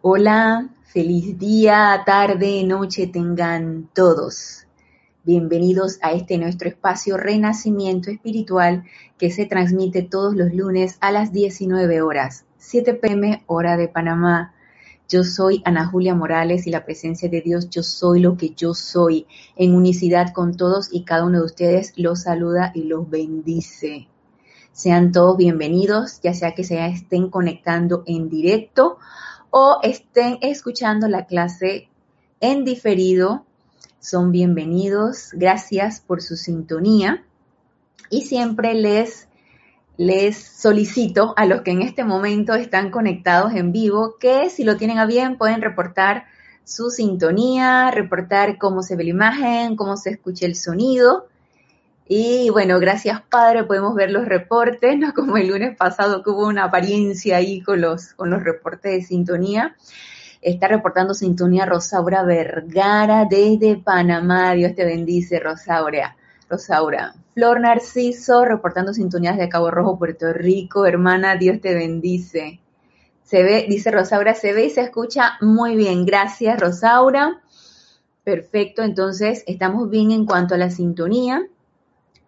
Hola, feliz día, tarde, noche tengan todos. Bienvenidos a este nuestro espacio Renacimiento Espiritual que se transmite todos los lunes a las 19 horas, 7 pm hora de Panamá. Yo soy Ana Julia Morales y la presencia de Dios, yo soy lo que yo soy, en unicidad con todos y cada uno de ustedes los saluda y los bendice. Sean todos bienvenidos, ya sea que se estén conectando en directo o estén escuchando la clase en diferido, son bienvenidos. Gracias por su sintonía. Y siempre les, les solicito a los que en este momento están conectados en vivo que si lo tienen a bien pueden reportar su sintonía, reportar cómo se ve la imagen, cómo se escucha el sonido. Y bueno, gracias Padre, podemos ver los reportes, no como el lunes pasado que hubo una apariencia ahí con los, con los reportes de sintonía. Está reportando sintonía Rosaura Vergara desde Panamá. Dios te bendice, Rosaura. Rosaura. Flor Narciso reportando sintonías de Cabo Rojo, Puerto Rico. Hermana, Dios te bendice. Se ve, dice Rosaura, se ve y se escucha muy bien. Gracias, Rosaura. Perfecto, entonces estamos bien en cuanto a la sintonía.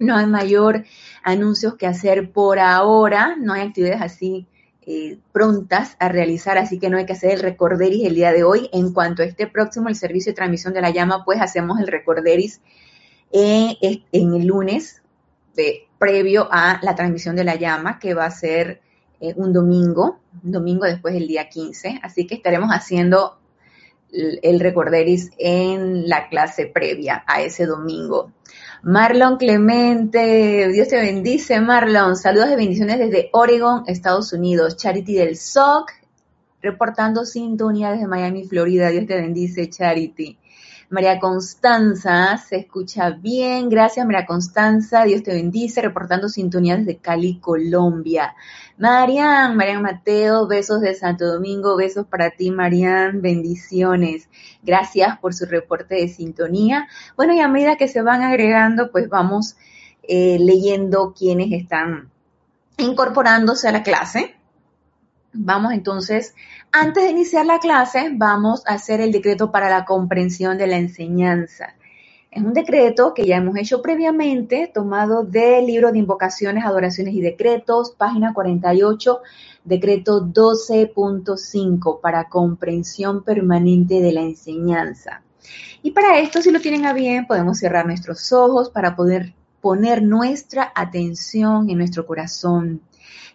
No hay mayor anuncios que hacer por ahora, no hay actividades así eh, prontas a realizar, así que no hay que hacer el recorderis el día de hoy. En cuanto a este próximo, el servicio de transmisión de la llama, pues hacemos el recorderis en, el lunes previo a la transmisión de la llama, que va a ser eh, un domingo, un domingo después del día 15, así que estaremos haciendo el recorderis en la clase previa a ese domingo. Marlon Clemente, Dios te bendice, Marlon. Saludos de bendiciones desde Oregon, Estados Unidos. Charity del SOC, reportando sintonía desde Miami, Florida. Dios te bendice, Charity. María Constanza, se escucha bien. Gracias, María Constanza. Dios te bendice. Reportando sintonía desde Cali, Colombia. Marian, Marian Mateo, besos de Santo Domingo. Besos para ti, Marian. Bendiciones. Gracias por su reporte de sintonía. Bueno, y a medida que se van agregando, pues vamos eh, leyendo quienes están incorporándose a la clase. Vamos entonces, antes de iniciar la clase, vamos a hacer el decreto para la comprensión de la enseñanza. Es un decreto que ya hemos hecho previamente, tomado del libro de invocaciones, adoraciones y decretos, página 48, decreto 12.5 para comprensión permanente de la enseñanza. Y para esto, si lo tienen a bien, podemos cerrar nuestros ojos para poder poner nuestra atención en nuestro corazón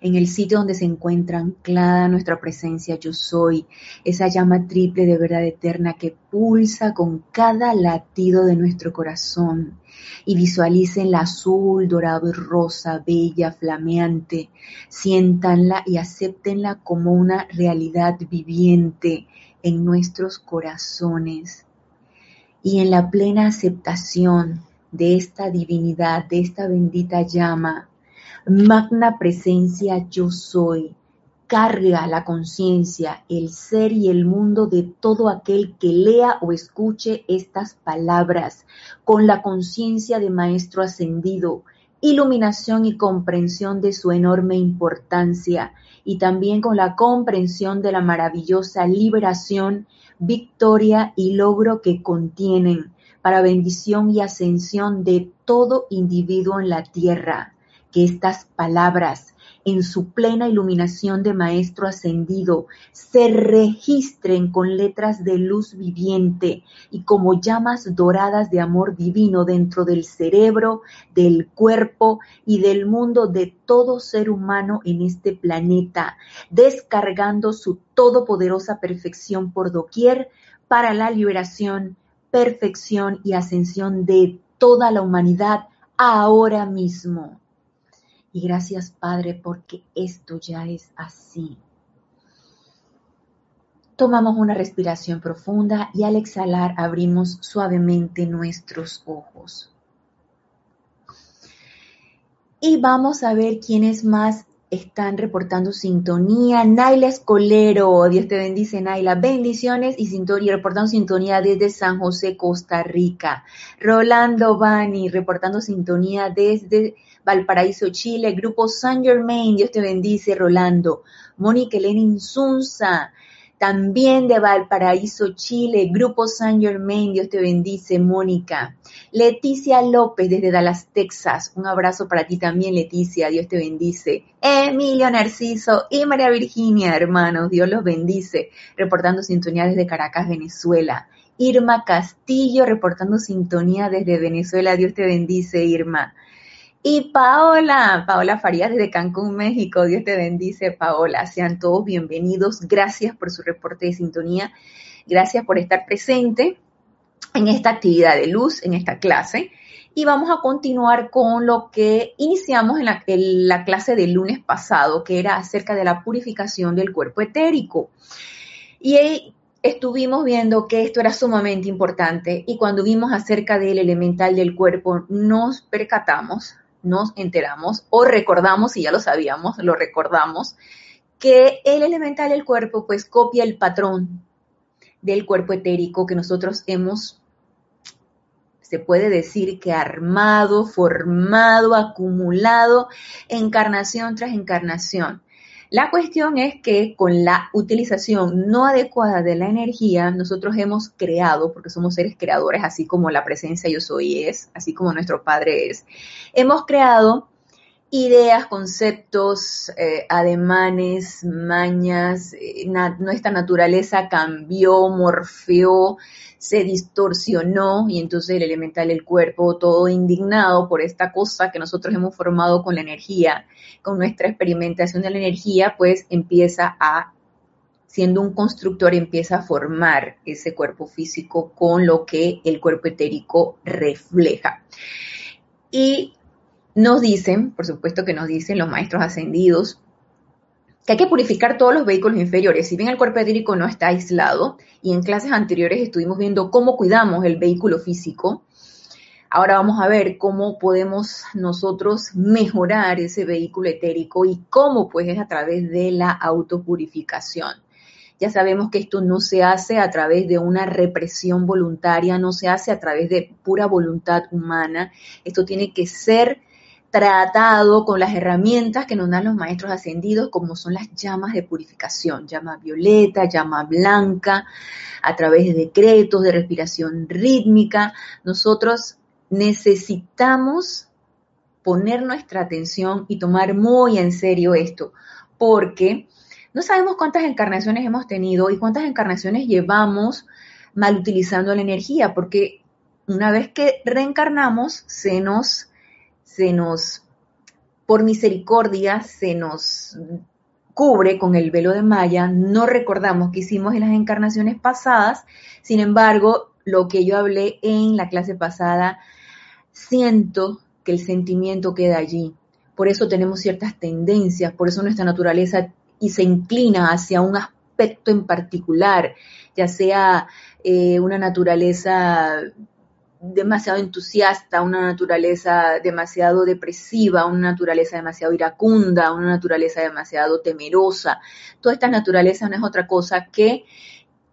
en el sitio donde se encuentra anclada nuestra presencia yo soy, esa llama triple de verdad eterna que pulsa con cada latido de nuestro corazón. Y visualicen la azul, dorado y rosa, bella, flameante. Siéntanla y acéptenla como una realidad viviente en nuestros corazones. Y en la plena aceptación de esta divinidad, de esta bendita llama, Magna presencia yo soy. Carga la conciencia, el ser y el mundo de todo aquel que lea o escuche estas palabras. Con la conciencia de Maestro ascendido, iluminación y comprensión de su enorme importancia. Y también con la comprensión de la maravillosa liberación, victoria y logro que contienen para bendición y ascensión de todo individuo en la tierra que estas palabras en su plena iluminación de Maestro ascendido se registren con letras de luz viviente y como llamas doradas de amor divino dentro del cerebro, del cuerpo y del mundo de todo ser humano en este planeta, descargando su todopoderosa perfección por doquier para la liberación, perfección y ascensión de toda la humanidad ahora mismo. Y gracias Padre porque esto ya es así. Tomamos una respiración profunda y al exhalar abrimos suavemente nuestros ojos. Y vamos a ver quiénes más están reportando sintonía. Naila Escolero, Dios te bendice, Naila. Bendiciones y sintonía, reportando sintonía desde San José, Costa Rica. Rolando Bani, reportando sintonía desde Valparaíso, Chile, Grupo San Germain, Dios te bendice, Rolando, Mónica Elena Insunza, También de Valparaíso, Chile, Grupo San Germain, Dios te bendice, Mónica. Leticia López desde Dallas, Texas. Un abrazo para ti también, Leticia, Dios te bendice. Emilio Narciso y María Virginia, hermanos, Dios los bendice. Reportando sintonía desde Caracas, Venezuela. Irma Castillo, reportando sintonía desde Venezuela. Dios te bendice, Irma. Y Paola, Paola Farías desde Cancún, México. Dios te bendice, Paola. Sean todos bienvenidos. Gracias por su reporte de sintonía. Gracias por estar presente en esta actividad de luz, en esta clase. Y vamos a continuar con lo que iniciamos en la, clase del lunes pasado, que era acerca de la purificación del cuerpo etérico. Y estuvimos viendo que esto era sumamente importante y cuando vimos acerca del elemental del cuerpo nos percatamos nos enteramos o recordamos, si ya lo sabíamos, lo recordamos, que el elemental del cuerpo pues copia el patrón del cuerpo etérico que nosotros hemos, se puede decir que armado, formado, acumulado, encarnación tras encarnación. La cuestión es que con la utilización no adecuada de la energía, nosotros hemos creado, porque somos seres creadores, así como la presencia yo soy es, así como nuestro Padre es, hemos creado ideas, conceptos, eh, ademanes, mañas, eh, nuestra naturaleza cambió, morfeó, se distorsionó y entonces el elemental del cuerpo, todo indignado por esta cosa que nosotros hemos formado con la energía, con nuestra experimentación de la energía, pues empieza a, siendo un constructor, empieza a formar ese cuerpo físico con lo que el cuerpo etérico refleja. Y nos dicen, por supuesto que nos dicen los maestros ascendidos, que hay que purificar todos los vehículos inferiores. Si bien el cuerpo etérico no está aislado, y en clases anteriores estuvimos viendo cómo cuidamos el vehículo físico, ahora vamos a ver cómo podemos nosotros mejorar ese vehículo etérico y cómo pues es a través de la autopurificación. Ya sabemos que esto no se hace a través de una represión voluntaria, no se hace a través de pura voluntad humana. Esto tiene que ser tratado con las herramientas que nos dan los maestros ascendidos, como son las llamas de purificación, llama violeta, llama blanca, a través de decretos de respiración rítmica. Nosotros necesitamos poner nuestra atención y tomar muy en serio esto, porque no sabemos cuántas encarnaciones hemos tenido y cuántas encarnaciones llevamos mal utilizando la energía, porque una vez que reencarnamos se nos se nos, por misericordia, se nos cubre con el velo de Maya, no recordamos qué hicimos en las encarnaciones pasadas, sin embargo, lo que yo hablé en la clase pasada, siento que el sentimiento queda allí. Por eso tenemos ciertas tendencias, por eso nuestra naturaleza y se inclina hacia un aspecto en particular, ya sea eh, una naturaleza demasiado entusiasta, una naturaleza demasiado depresiva, una naturaleza demasiado iracunda, una naturaleza demasiado temerosa. Toda esta naturaleza no es otra cosa que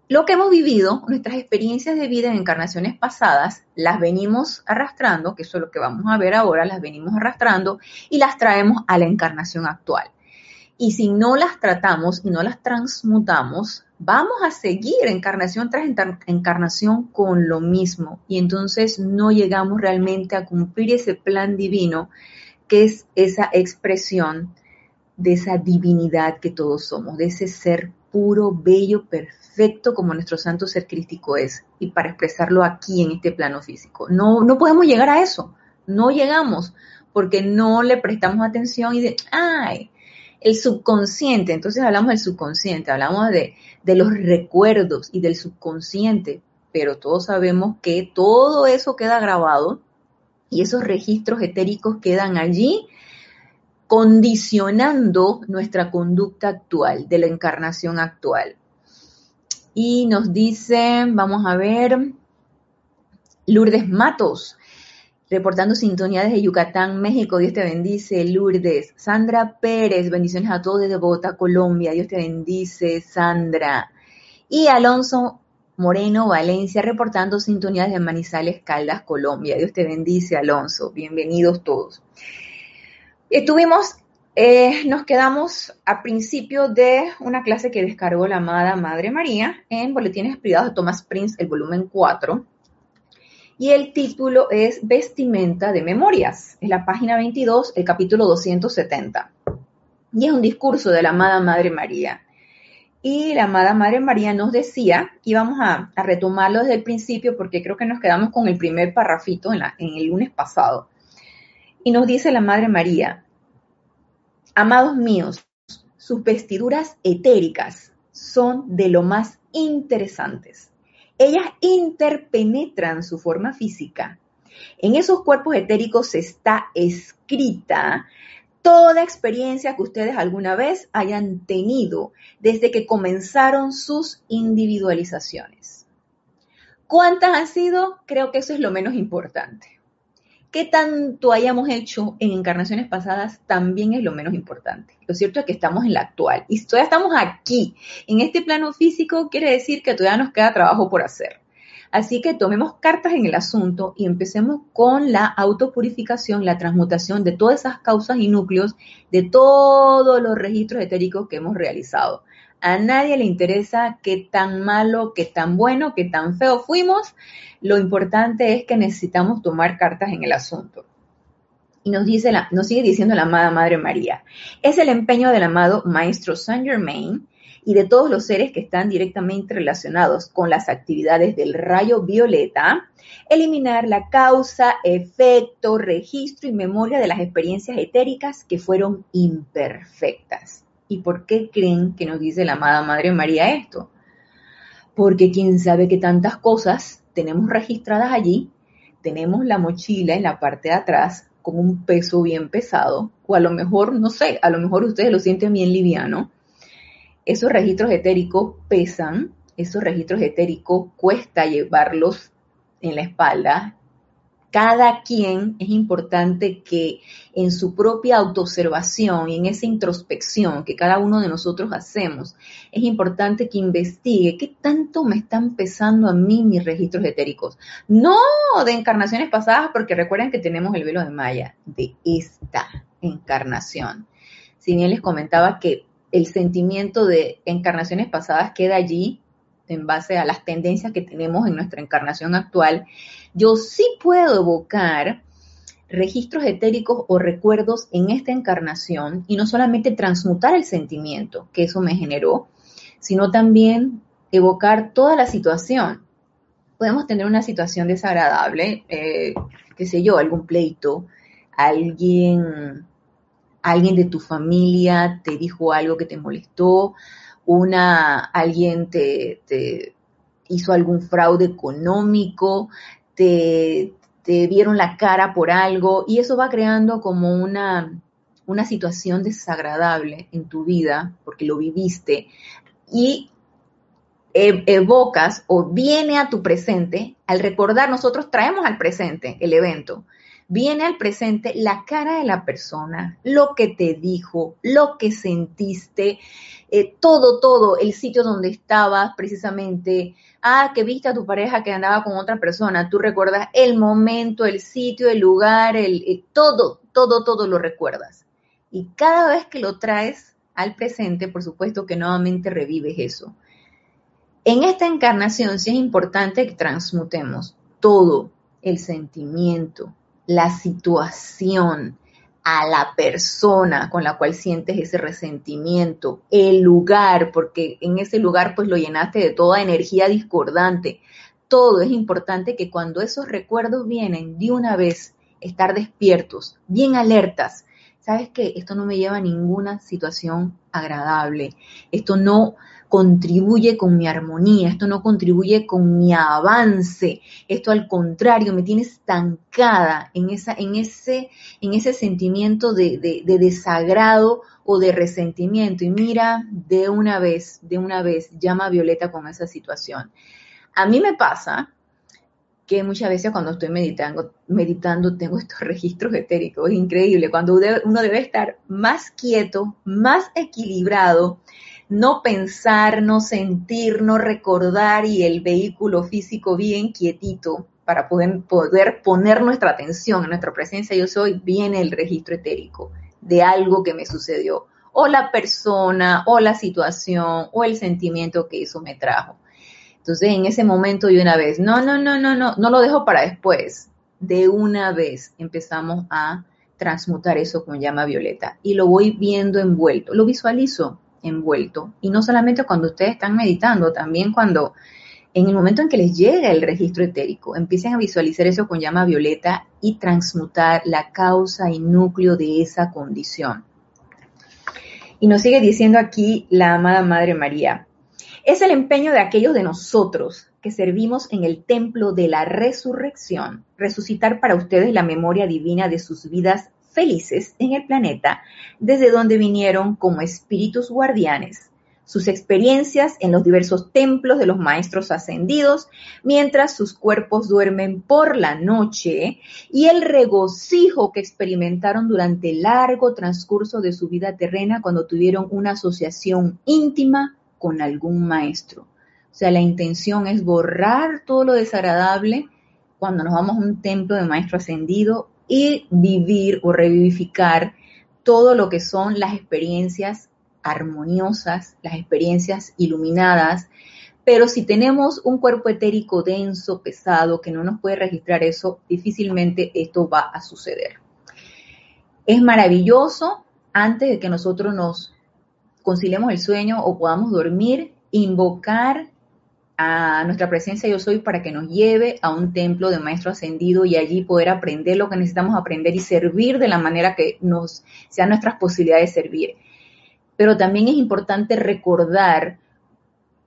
lo que hemos vivido, nuestras experiencias de vida en encarnaciones pasadas, las venimos arrastrando, que eso es lo que vamos a ver ahora, las venimos arrastrando y las traemos a la encarnación actual. Y si no las tratamos y no las transmutamos, vamos a seguir encarnación tras encarnación con lo mismo. Y entonces no llegamos realmente a cumplir ese plan divino que es esa expresión de esa divinidad que todos somos, de ese ser puro, bello, perfecto como nuestro santo ser crístico es. Y para expresarlo aquí en este plano físico. No, no podemos llegar a eso, no llegamos porque no le prestamos atención y de, ay, el subconsciente, entonces hablamos del subconsciente, hablamos de, de los recuerdos y del subconsciente, pero todos sabemos que todo eso queda grabado y esos registros etéricos quedan allí condicionando nuestra conducta actual, de la encarnación actual. Y nos dice, vamos a ver, Lourdes Matos, reportando sintonía desde Yucatán, México. Dios te bendice, Lourdes. Sandra Pérez, bendiciones a todos desde Bogotá, Colombia. Dios te bendice, Sandra. Y Alonso Moreno, Valencia, reportando sintonía desde Manizales, Caldas, Colombia. Dios te bendice, Alonso. Bienvenidos todos. Estuvimos Eh, nos quedamos a principio de una clase que descargó la amada Madre María en Boletines Privados de Thomas Prince, el volumen 4. Y el título es Vestimenta de Memorias. Es la página 22, el capítulo 270. Y es un discurso de la amada Madre María. Y la amada Madre María nos decía, y vamos a, retomarlo desde el principio porque creo que nos quedamos con el primer parrafito en, en el lunes pasado. Y nos dice la Madre María, Amados míos, sus vestiduras etéricas son de lo más interesantes. Ellas interpenetran su forma física. En esos cuerpos etéricos está escrita toda experiencia que ustedes alguna vez hayan tenido desde que comenzaron sus individualizaciones. ¿Cuántas han sido? Creo que eso es lo menos importante qué tanto hayamos hecho en encarnaciones pasadas también es lo menos importante. Lo cierto es que estamos en la actual y todavía estamos aquí. En este plano físico quiere decir que todavía nos queda trabajo por hacer. Así que tomemos cartas en el asunto y empecemos con la autopurificación, la transmutación de todas esas causas y núcleos de todos los registros etéricos que hemos realizado. A nadie le interesa qué tan malo, qué tan bueno, qué tan feo fuimos. Lo importante es que necesitamos tomar cartas en el asunto. Y nos, dice la, nos sigue diciendo la amada Madre María. Es el empeño del amado Maestro Saint Germain y de todos los seres que están directamente relacionados con las actividades del rayo violeta, eliminar la causa, efecto, registro y memoria de las experiencias etéricas que fueron imperfectas. ¿Y por qué creen que nos dice la amada Madre María esto? Porque quién sabe que tantas cosas tenemos registradas allí, tenemos la mochila en la parte de atrás con un peso bien pesado, o a lo mejor, no sé, a lo mejor ustedes lo sienten bien liviano. Esos registros etéricos pesan, esos registros etéricos cuesta llevarlos en la espalda, cada quien es importante que en su propia autoobservación y en esa introspección que cada uno de nosotros hacemos, es importante que investigue qué tanto me están pesando a mí mis registros etéricos. No de encarnaciones pasadas, porque recuerden que tenemos el velo de Maya, de esta encarnación. Si bien les comentaba que el sentimiento de encarnaciones pasadas queda allí en base a las tendencias que tenemos en nuestra encarnación actual, yo sí puedo evocar registros etéricos o recuerdos en esta encarnación y no solamente transmutar el sentimiento que eso me generó, sino también evocar toda la situación. Podemos tener una situación desagradable, eh, qué sé yo, algún pleito, alguien, alguien de tu familia te dijo algo que te molestó, una, alguien te, te hizo algún fraude económico, te, te vieron la cara por algo y eso va creando como una, una situación desagradable en tu vida porque lo viviste y e, evocas o viene a tu presente, al recordar, nosotros traemos al presente el evento, viene al presente la cara de la persona, lo que te dijo, lo que sentiste, eh, todo, todo, el sitio donde estabas precisamente, ah, que viste a tu pareja que andaba con otra persona, tú recuerdas el momento, el sitio, el lugar, el, todo, todo, todo lo recuerdas. Y cada vez que lo traes al presente, por supuesto que nuevamente revives eso. En esta encarnación sí es importante que transmutemos todo, el sentimiento, la situación, a la persona con la cual sientes ese resentimiento, el lugar, porque en ese lugar pues lo llenaste de toda energía discordante. Todo es importante que cuando esos recuerdos vienen de una vez, estar despiertos, bien alertas. ¿Sabes qué? Esto no me lleva a ninguna situación agradable. Esto no contribuye con mi armonía, esto no contribuye con mi avance, esto al contrario me tiene estancada en, esa, en, ese, en ese sentimiento de, de desagrado o de resentimiento. Y mira, de una vez, de una vez, llama a Violeta con esa situación. A mí me pasa que muchas veces cuando estoy meditando, meditando tengo estos registros etéricos, es increíble, cuando uno debe estar más quieto, más equilibrado, no pensar, no sentir, no recordar y el vehículo físico bien quietito para poder, poder poner nuestra atención en nuestra presencia yo soy, viene el registro etérico. de algo que me sucedió, o la persona, o la situación, o el sentimiento que eso me trajo. Entonces, en ese momento y una vez, no, no, no, no, no, no lo dejo para después. De una vez empezamos a transmutar eso con llama violeta y lo voy viendo envuelto, lo visualizo envuelto. Y no solamente cuando ustedes están meditando, también cuando en el momento en que les llega el registro etérico, empiecen a visualizar eso con llama violeta y transmutar la causa y núcleo de esa condición. Y nos sigue diciendo aquí la amada Madre María, es el empeño de aquellos de nosotros que servimos en el templo de la resurrección, resucitar para ustedes la memoria divina de sus vidas felices en el planeta, desde donde vinieron como espíritus guardianes, sus experiencias en los diversos templos de los maestros ascendidos, mientras sus cuerpos duermen por la noche, y el regocijo que experimentaron durante el largo transcurso de su vida terrena cuando tuvieron una asociación íntima con algún maestro. O sea, la intención es borrar todo lo desagradable cuando nos vamos a un templo de maestro ascendido y vivir o revivificar todo lo que son las experiencias armoniosas, las experiencias iluminadas, pero si tenemos un cuerpo etérico denso, pesado, que no nos puede registrar eso, difícilmente esto va a suceder. Es maravilloso antes de que nosotros nos conciliemos el sueño o podamos dormir, invocar nuestra presencia yo soy para que nos lleve a un templo de maestro ascendido y allí poder aprender lo que necesitamos aprender y servir de la manera que nos sean nuestras posibilidades de servir. Pero también es importante recordar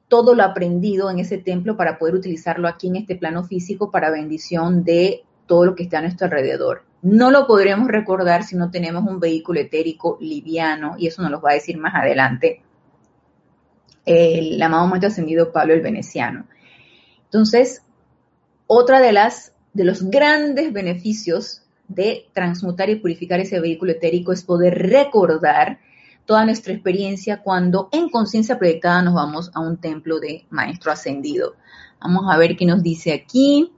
todo lo aprendido en ese templo para poder utilizarlo aquí en este plano físico para bendición de todo lo que está a nuestro alrededor. No lo podremos recordar si no tenemos un vehículo etérico liviano, y eso nos lo va a decir más adelante el amado maestro ascendido Pablo el Veneciano. Entonces, otra de las de los grandes beneficios de transmutar y purificar ese vehículo etérico es poder recordar toda nuestra experiencia cuando en conciencia proyectada nos vamos a un templo de maestro ascendido. Vamos a ver qué nos dice aquí.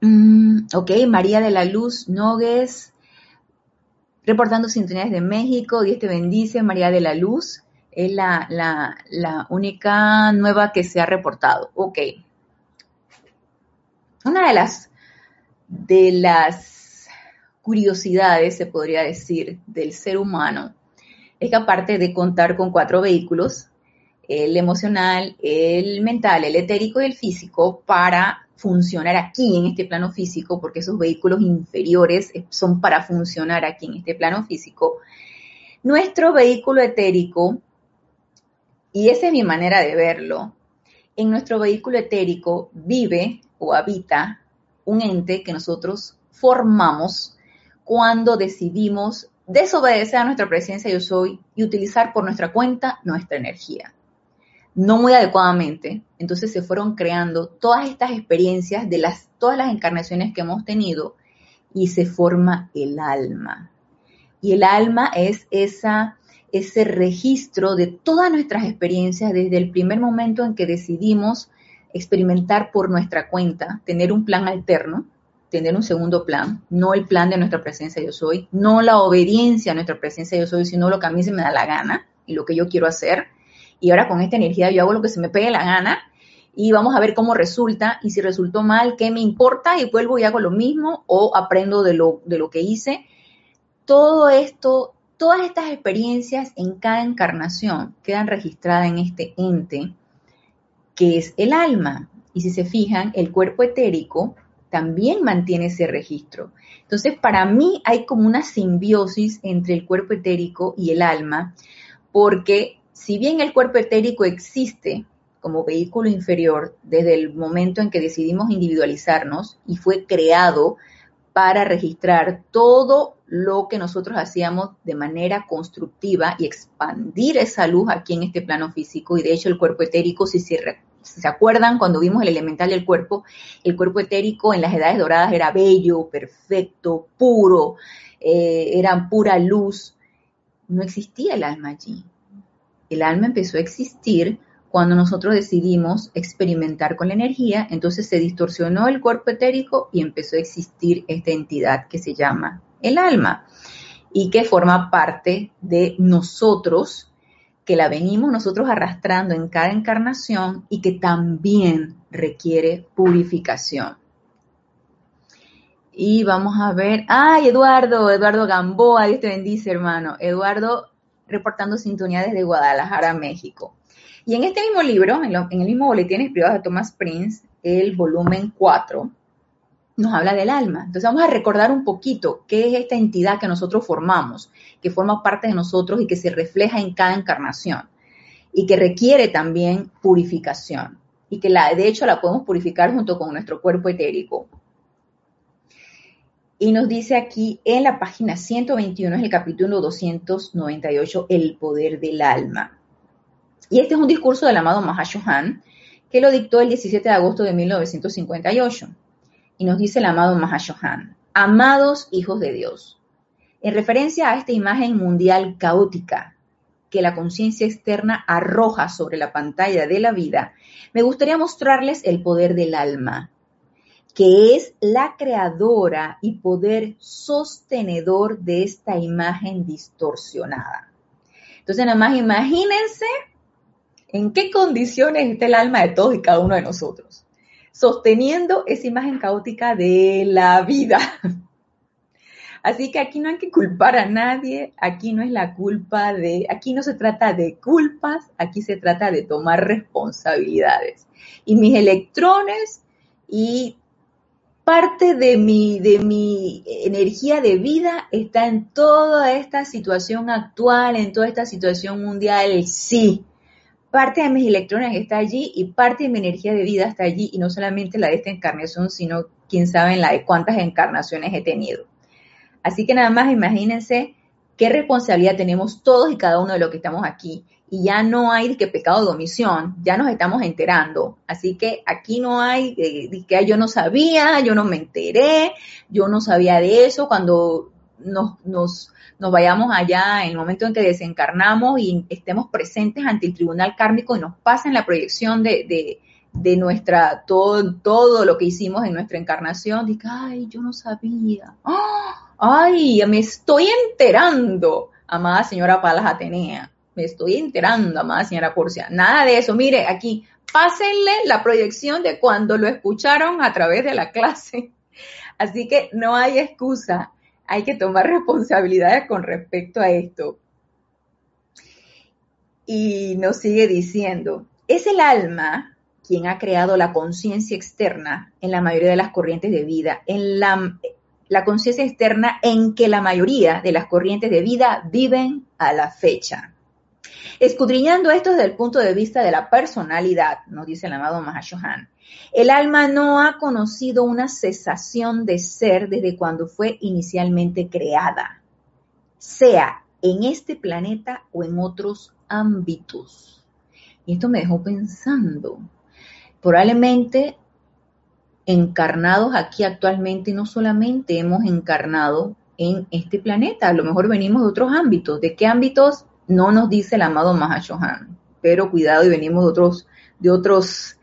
Mm, ok, María de la Luz Nogues, reportando sintonías de México. Dios te bendice, María de la Luz es la, única nueva que se ha reportado. Ok. Una de las, de las curiosidades, se podría decir, del ser humano es que aparte de contar con cuatro vehículos, el emocional, el mental, el etérico y el físico, para funcionar aquí en este plano físico, porque esos vehículos inferiores son para funcionar aquí en este plano físico, nuestro vehículo etérico y esa es mi manera de verlo, en nuestro vehículo etérico vive o habita un ente que nosotros formamos cuando decidimos desobedecer a nuestra presencia yo soy y utilizar por nuestra cuenta nuestra energía. No muy adecuadamente, entonces se fueron creando todas estas experiencias de las, todas las encarnaciones que hemos tenido y se forma el alma. Y el alma es esa ese registro de todas nuestras experiencias desde el primer momento en que decidimos experimentar por nuestra cuenta, tener un plan alterno, tener un segundo plan, no el plan de nuestra presencia yo soy, no la obediencia a nuestra presencia yo soy, sino lo que a mí se me da la gana y lo que yo quiero hacer. Y ahora con esta energía yo hago lo que se me pegue la gana y vamos a ver cómo resulta y si resultó mal, qué me importa y vuelvo y hago lo mismo o aprendo de lo, de lo que hice. Todo esto Todas estas experiencias en cada encarnación quedan registradas en este ente que es el alma. Y si se fijan, el cuerpo etérico también mantiene ese registro. Entonces, para mí hay como una simbiosis entre el cuerpo etérico y el alma, porque si bien el cuerpo etérico existe como vehículo inferior desde el momento en que decidimos individualizarnos y fue creado para registrar todo lo que nosotros hacíamos de manera constructiva y expandir esa luz aquí en este plano físico. Y de hecho el cuerpo etérico, si se, acuerdan, cuando vimos el elemental del cuerpo, el cuerpo etérico en las edades doradas era bello, perfecto, puro, eh, era pura luz. No existía el alma allí. El alma empezó a existir cuando nosotros decidimos experimentar con la energía, entonces se distorsionó el cuerpo etérico y empezó a existir esta entidad que se llama el alma y que forma parte de nosotros, que la venimos nosotros arrastrando en cada encarnación y que también requiere purificación. Y vamos a ver, ay, Eduardo, Eduardo Gamboa, Dios te bendice, hermano. Eduardo reportando sintonía desde Guadalajara, México. Y en este mismo libro, en, el mismo boletín privado de Thomas Prince, el volumen 4, nos habla del alma. Entonces vamos a recordar un poquito qué es esta entidad que nosotros formamos, que forma parte de nosotros y que se refleja en cada encarnación y que requiere también purificación y que de hecho la podemos purificar junto con nuestro cuerpo etérico. Y nos dice aquí en la página 121, es el capítulo 298, el poder del alma. Y este es un discurso del amado Mahashohan, que lo dictó el 17 de agosto de 1958. Y nos dice el amado Mahashohan, amados hijos de Dios, en referencia a esta imagen mundial caótica que la conciencia externa arroja sobre la pantalla de la vida, me gustaría mostrarles el poder del alma, que es la creadora y poder sostenedor de esta imagen distorsionada. Entonces, nada más imagínense en qué condiciones está el alma de todos y cada uno de nosotros, sosteniendo esa imagen caótica de la vida. Así que aquí no hay que culpar a nadie, aquí no es la culpa de, aquí no se trata de culpas, aquí se trata de tomar responsabilidades. Y mis electrones y parte de mi, de mi energía de vida está en toda esta situación actual, en toda esta situación mundial, sí. Parte de mis electrones está allí y parte de mi energía de vida está allí y no solamente la de esta encarnación, sino quién sabe en la de cuántas encarnaciones he tenido. Así que nada más imagínense qué responsabilidad tenemos todos y cada uno de los que estamos aquí y ya no hay que pecado de omisión, ya nos estamos enterando. Así que aquí no hay eh, que yo no sabía, yo no me enteré, yo no sabía de eso cuando nos, nos, nos vayamos allá en el momento en que desencarnamos y estemos presentes ante el tribunal kármico y nos pasen la proyección de, de, de nuestra, todo, todo lo que hicimos en nuestra encarnación, diga, ay, yo no sabía, ¡Ah! ay, me estoy enterando, amada señora Palas Atenea me estoy enterando, amada señora Porcia. Nada de eso. Mire, aquí, pásenle la proyección de cuando lo escucharon a través de la clase. Así que no hay excusa. Hay que tomar responsabilidades con respecto a esto. Y nos sigue diciendo, es el alma quien ha creado la conciencia externa en la mayoría de las corrientes de vida, en la, la conciencia externa en que la mayoría de las corrientes de vida viven a la fecha. Escudriñando esto desde el punto de vista de la personalidad, nos dice el amado Mahashohan, el alma no ha conocido una cesación de ser desde cuando fue inicialmente creada, sea en este planeta o en otros ámbitos. Y esto me dejó pensando, probablemente encarnados aquí actualmente no solamente hemos encarnado en este planeta, a lo mejor venimos de otros ámbitos. ¿De qué ámbitos? No nos dice el amado Mahashohan, pero cuidado y venimos de otros, de otros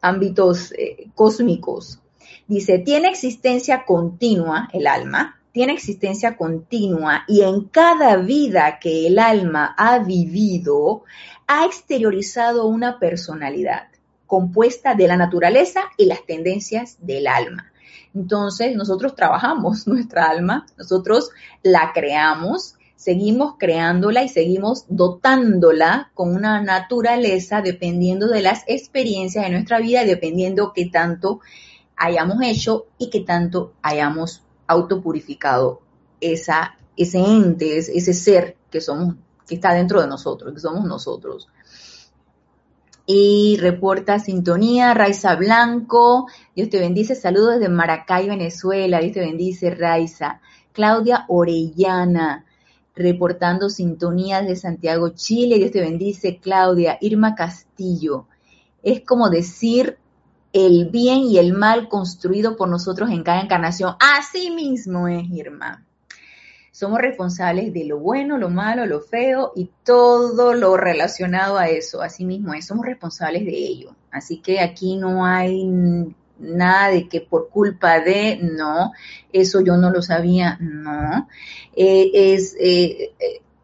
ámbitos eh, cósmicos. Dice, tiene existencia continua el alma, tiene existencia continua y en cada vida que el alma ha vivido, ha exteriorizado una personalidad compuesta de la naturaleza y las tendencias del alma. Entonces, nosotros trabajamos nuestra alma, nosotros la creamos, seguimos creándola y seguimos dotándola con una naturaleza dependiendo de las experiencias de nuestra vida dependiendo qué tanto hayamos hecho y qué tanto hayamos autopurificado esa, ese ente, ese ser que somos, que está dentro de nosotros, que somos nosotros. Y reporta sintonía, Raiza Blanco, Dios te bendice, saludos desde Maracay, Venezuela, Dios te bendice, Raiza. Claudia Orellana, reportando sintonías de Santiago, Chile. Dios te bendice, Claudia. Irma Castillo. Es como decir el bien y el mal construido por nosotros en cada encarnación. Así mismo es, Irma. Somos responsables de lo bueno, lo malo, lo feo y todo lo relacionado a eso. Así mismo es, somos responsables de ello. Así que aquí no hay nada de que por culpa de, no, eso yo no lo sabía, no, eh, es, eh,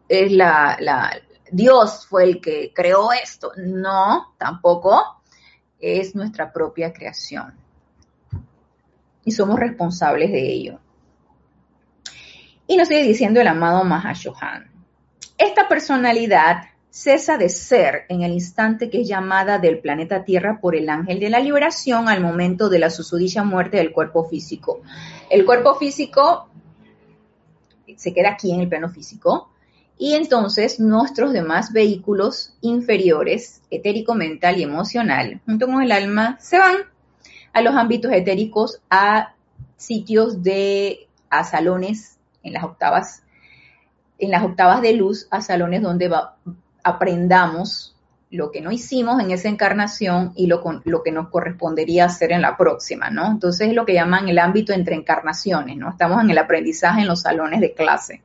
es la, la, Dios fue el que creó esto, no, tampoco, es nuestra propia creación. Y somos responsables de ello. Y nos sigue diciendo el amado Mahashohan. Esta personalidad cesa de ser en el instante que es llamada del planeta Tierra por el ángel de la liberación al momento de la susodicha muerte del cuerpo físico. El cuerpo físico se queda aquí en el plano físico y entonces nuestros demás vehículos inferiores, etérico, mental y emocional, junto con el alma, se van a los ámbitos etéricos, a sitios de, a salones en las octavas, en las octavas de luz, a salones donde va, aprendamos lo que no hicimos en esa encarnación y lo, lo, que nos correspondería hacer en la próxima, ¿no? Entonces es lo que llaman el ámbito entre encarnaciones, ¿no? Estamos en el aprendizaje en los salones de clase.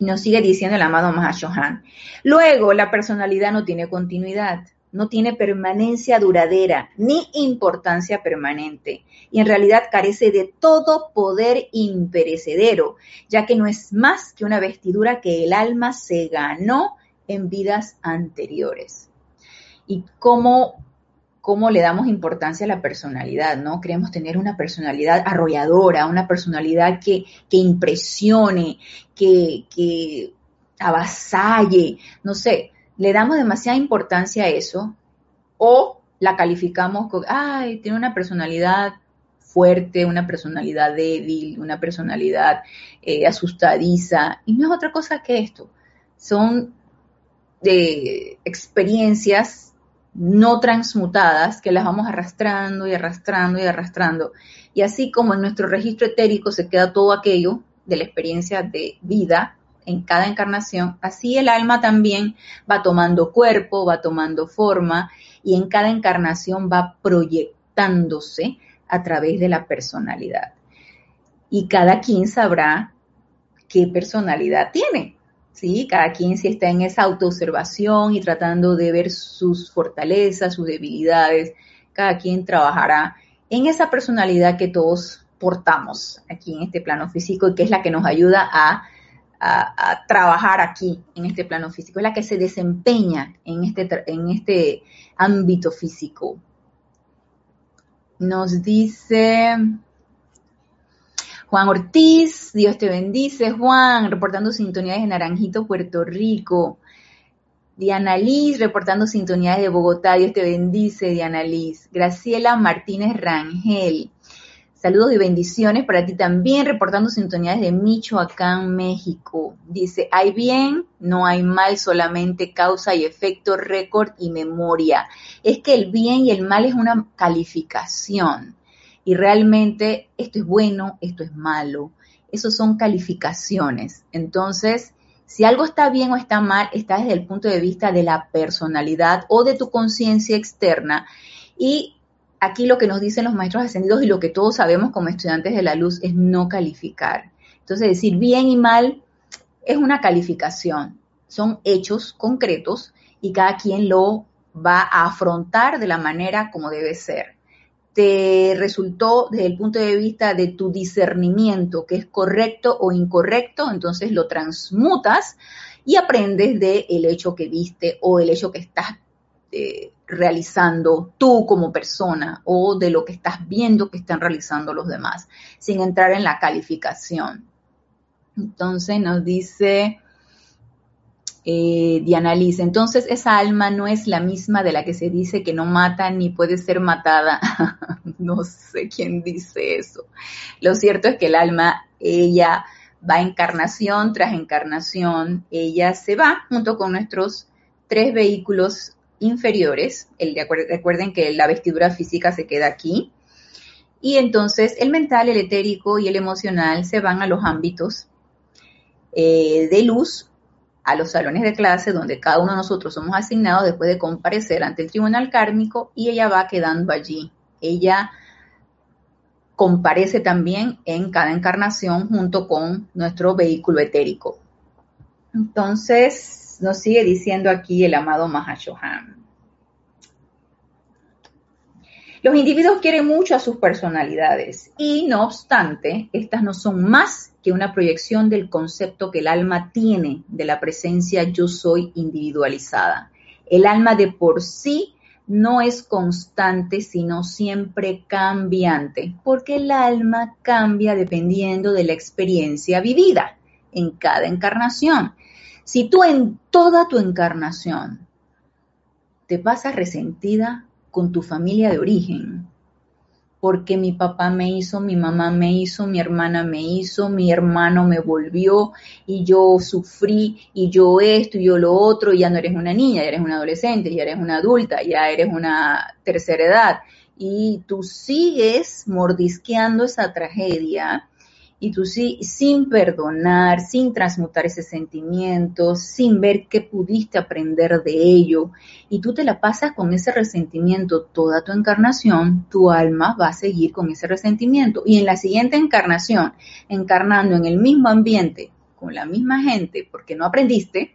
Nos sigue diciendo el amado Mahashohan. Luego, la personalidad no tiene continuidad, no tiene permanencia duradera ni importancia permanente y en realidad carece de todo poder imperecedero, ya que no es más que una vestidura que el alma se ganó en vidas anteriores. Y cómo, cómo le damos importancia a la personalidad, ¿no? Queremos tener una personalidad arrolladora, una personalidad que, que impresione, que, que avasalle, no sé, le damos demasiada importancia a eso o la calificamos con, ay, tiene una personalidad fuerte, una personalidad débil, una personalidad eh, asustadiza, y no es otra cosa que esto. Son de experiencias no transmutadas que las vamos arrastrando y arrastrando y arrastrando. Y así como en nuestro registro etérico se queda todo aquello de la experiencia de vida en cada encarnación, así el alma también va tomando cuerpo, va tomando forma y en cada encarnación va proyectándose a través de la personalidad. Y cada quien sabrá qué personalidad tiene. ¿Sí? Cada quien si está en esa autoobservación y tratando de ver sus fortalezas, sus debilidades, cada quien trabajará en esa personalidad que todos portamos aquí en este plano físico y que es la que nos ayuda a, trabajar aquí en este plano físico, es la que se desempeña en este, en este ámbito físico. Nos dice Juan Ortiz, Dios te bendice, Juan, reportando sintonías de Naranjito, Puerto Rico. Diana Liz, reportando sintonías de Bogotá, Dios te bendice, Diana Liz. Graciela Martínez Rangel, saludos y bendiciones para ti también, reportando sintonías de Michoacán, México. Dice, hay bien, no hay mal, solamente causa y efecto, récord y memoria. Es que el bien y el mal es una calificación y realmente esto es bueno, esto es malo. Esos son calificaciones. Entonces, si algo está bien o está mal, está desde el punto de vista de la personalidad o de tu conciencia externa. Y aquí lo que nos dicen los maestros ascendidos y lo que todos sabemos como estudiantes de la luz es no calificar. Entonces, decir bien y mal es una calificación. Son hechos concretos y cada quien lo va a afrontar de la manera como debe ser te resultó desde el punto de vista de tu discernimiento que es correcto o incorrecto, entonces lo transmutas y aprendes del el hecho que viste o el hecho que estás eh, realizando tú como persona o de lo que estás viendo que están realizando los demás, sin entrar en la calificación. Entonces nos dice eh, Diana Liz. Entonces, esa alma no es la misma de la que se dice que no mata ni puede ser matada. no sé quién dice eso. Lo cierto es que el alma, ella va encarnación tras encarnación, ella se va junto con nuestros tres vehículos inferiores. El, recuerden que la vestidura física se queda aquí. Y entonces el mental, el etérico y el emocional se van a los ámbitos eh, de luz a los salones de clase donde cada uno de nosotros somos asignados después de comparecer ante el tribunal kármico y ella va quedando allí. Ella comparece también en cada encarnación junto con nuestro vehículo etérico. Entonces, nos sigue diciendo aquí el amado Mahashohan. Los individuos quieren mucho a sus personalidades y no obstante, estas no son más que una proyección del concepto que el alma tiene de la presencia yo soy individualizada. El alma de por sí no es constante, sino siempre cambiante, porque el alma cambia dependiendo de la experiencia vivida en cada encarnación. Si tú en toda tu encarnación te pasas resentida con tu familia de origen, porque mi papá me hizo, mi mamá me hizo, mi hermana me hizo, mi hermano me volvió y yo sufrí y yo esto y yo lo otro y ya no eres una niña, ya eres una adolescente, ya eres una adulta, ya eres una tercera edad. Y tú sigues mordisqueando esa tragedia y tú sí, sin perdonar, sin transmutar ese sentimiento, sin ver qué pudiste aprender de ello, y tú te la pasas con ese resentimiento toda tu encarnación, tu alma va a seguir con ese resentimiento. Y en la siguiente encarnación, encarnando en el mismo ambiente, con la misma gente, porque no aprendiste,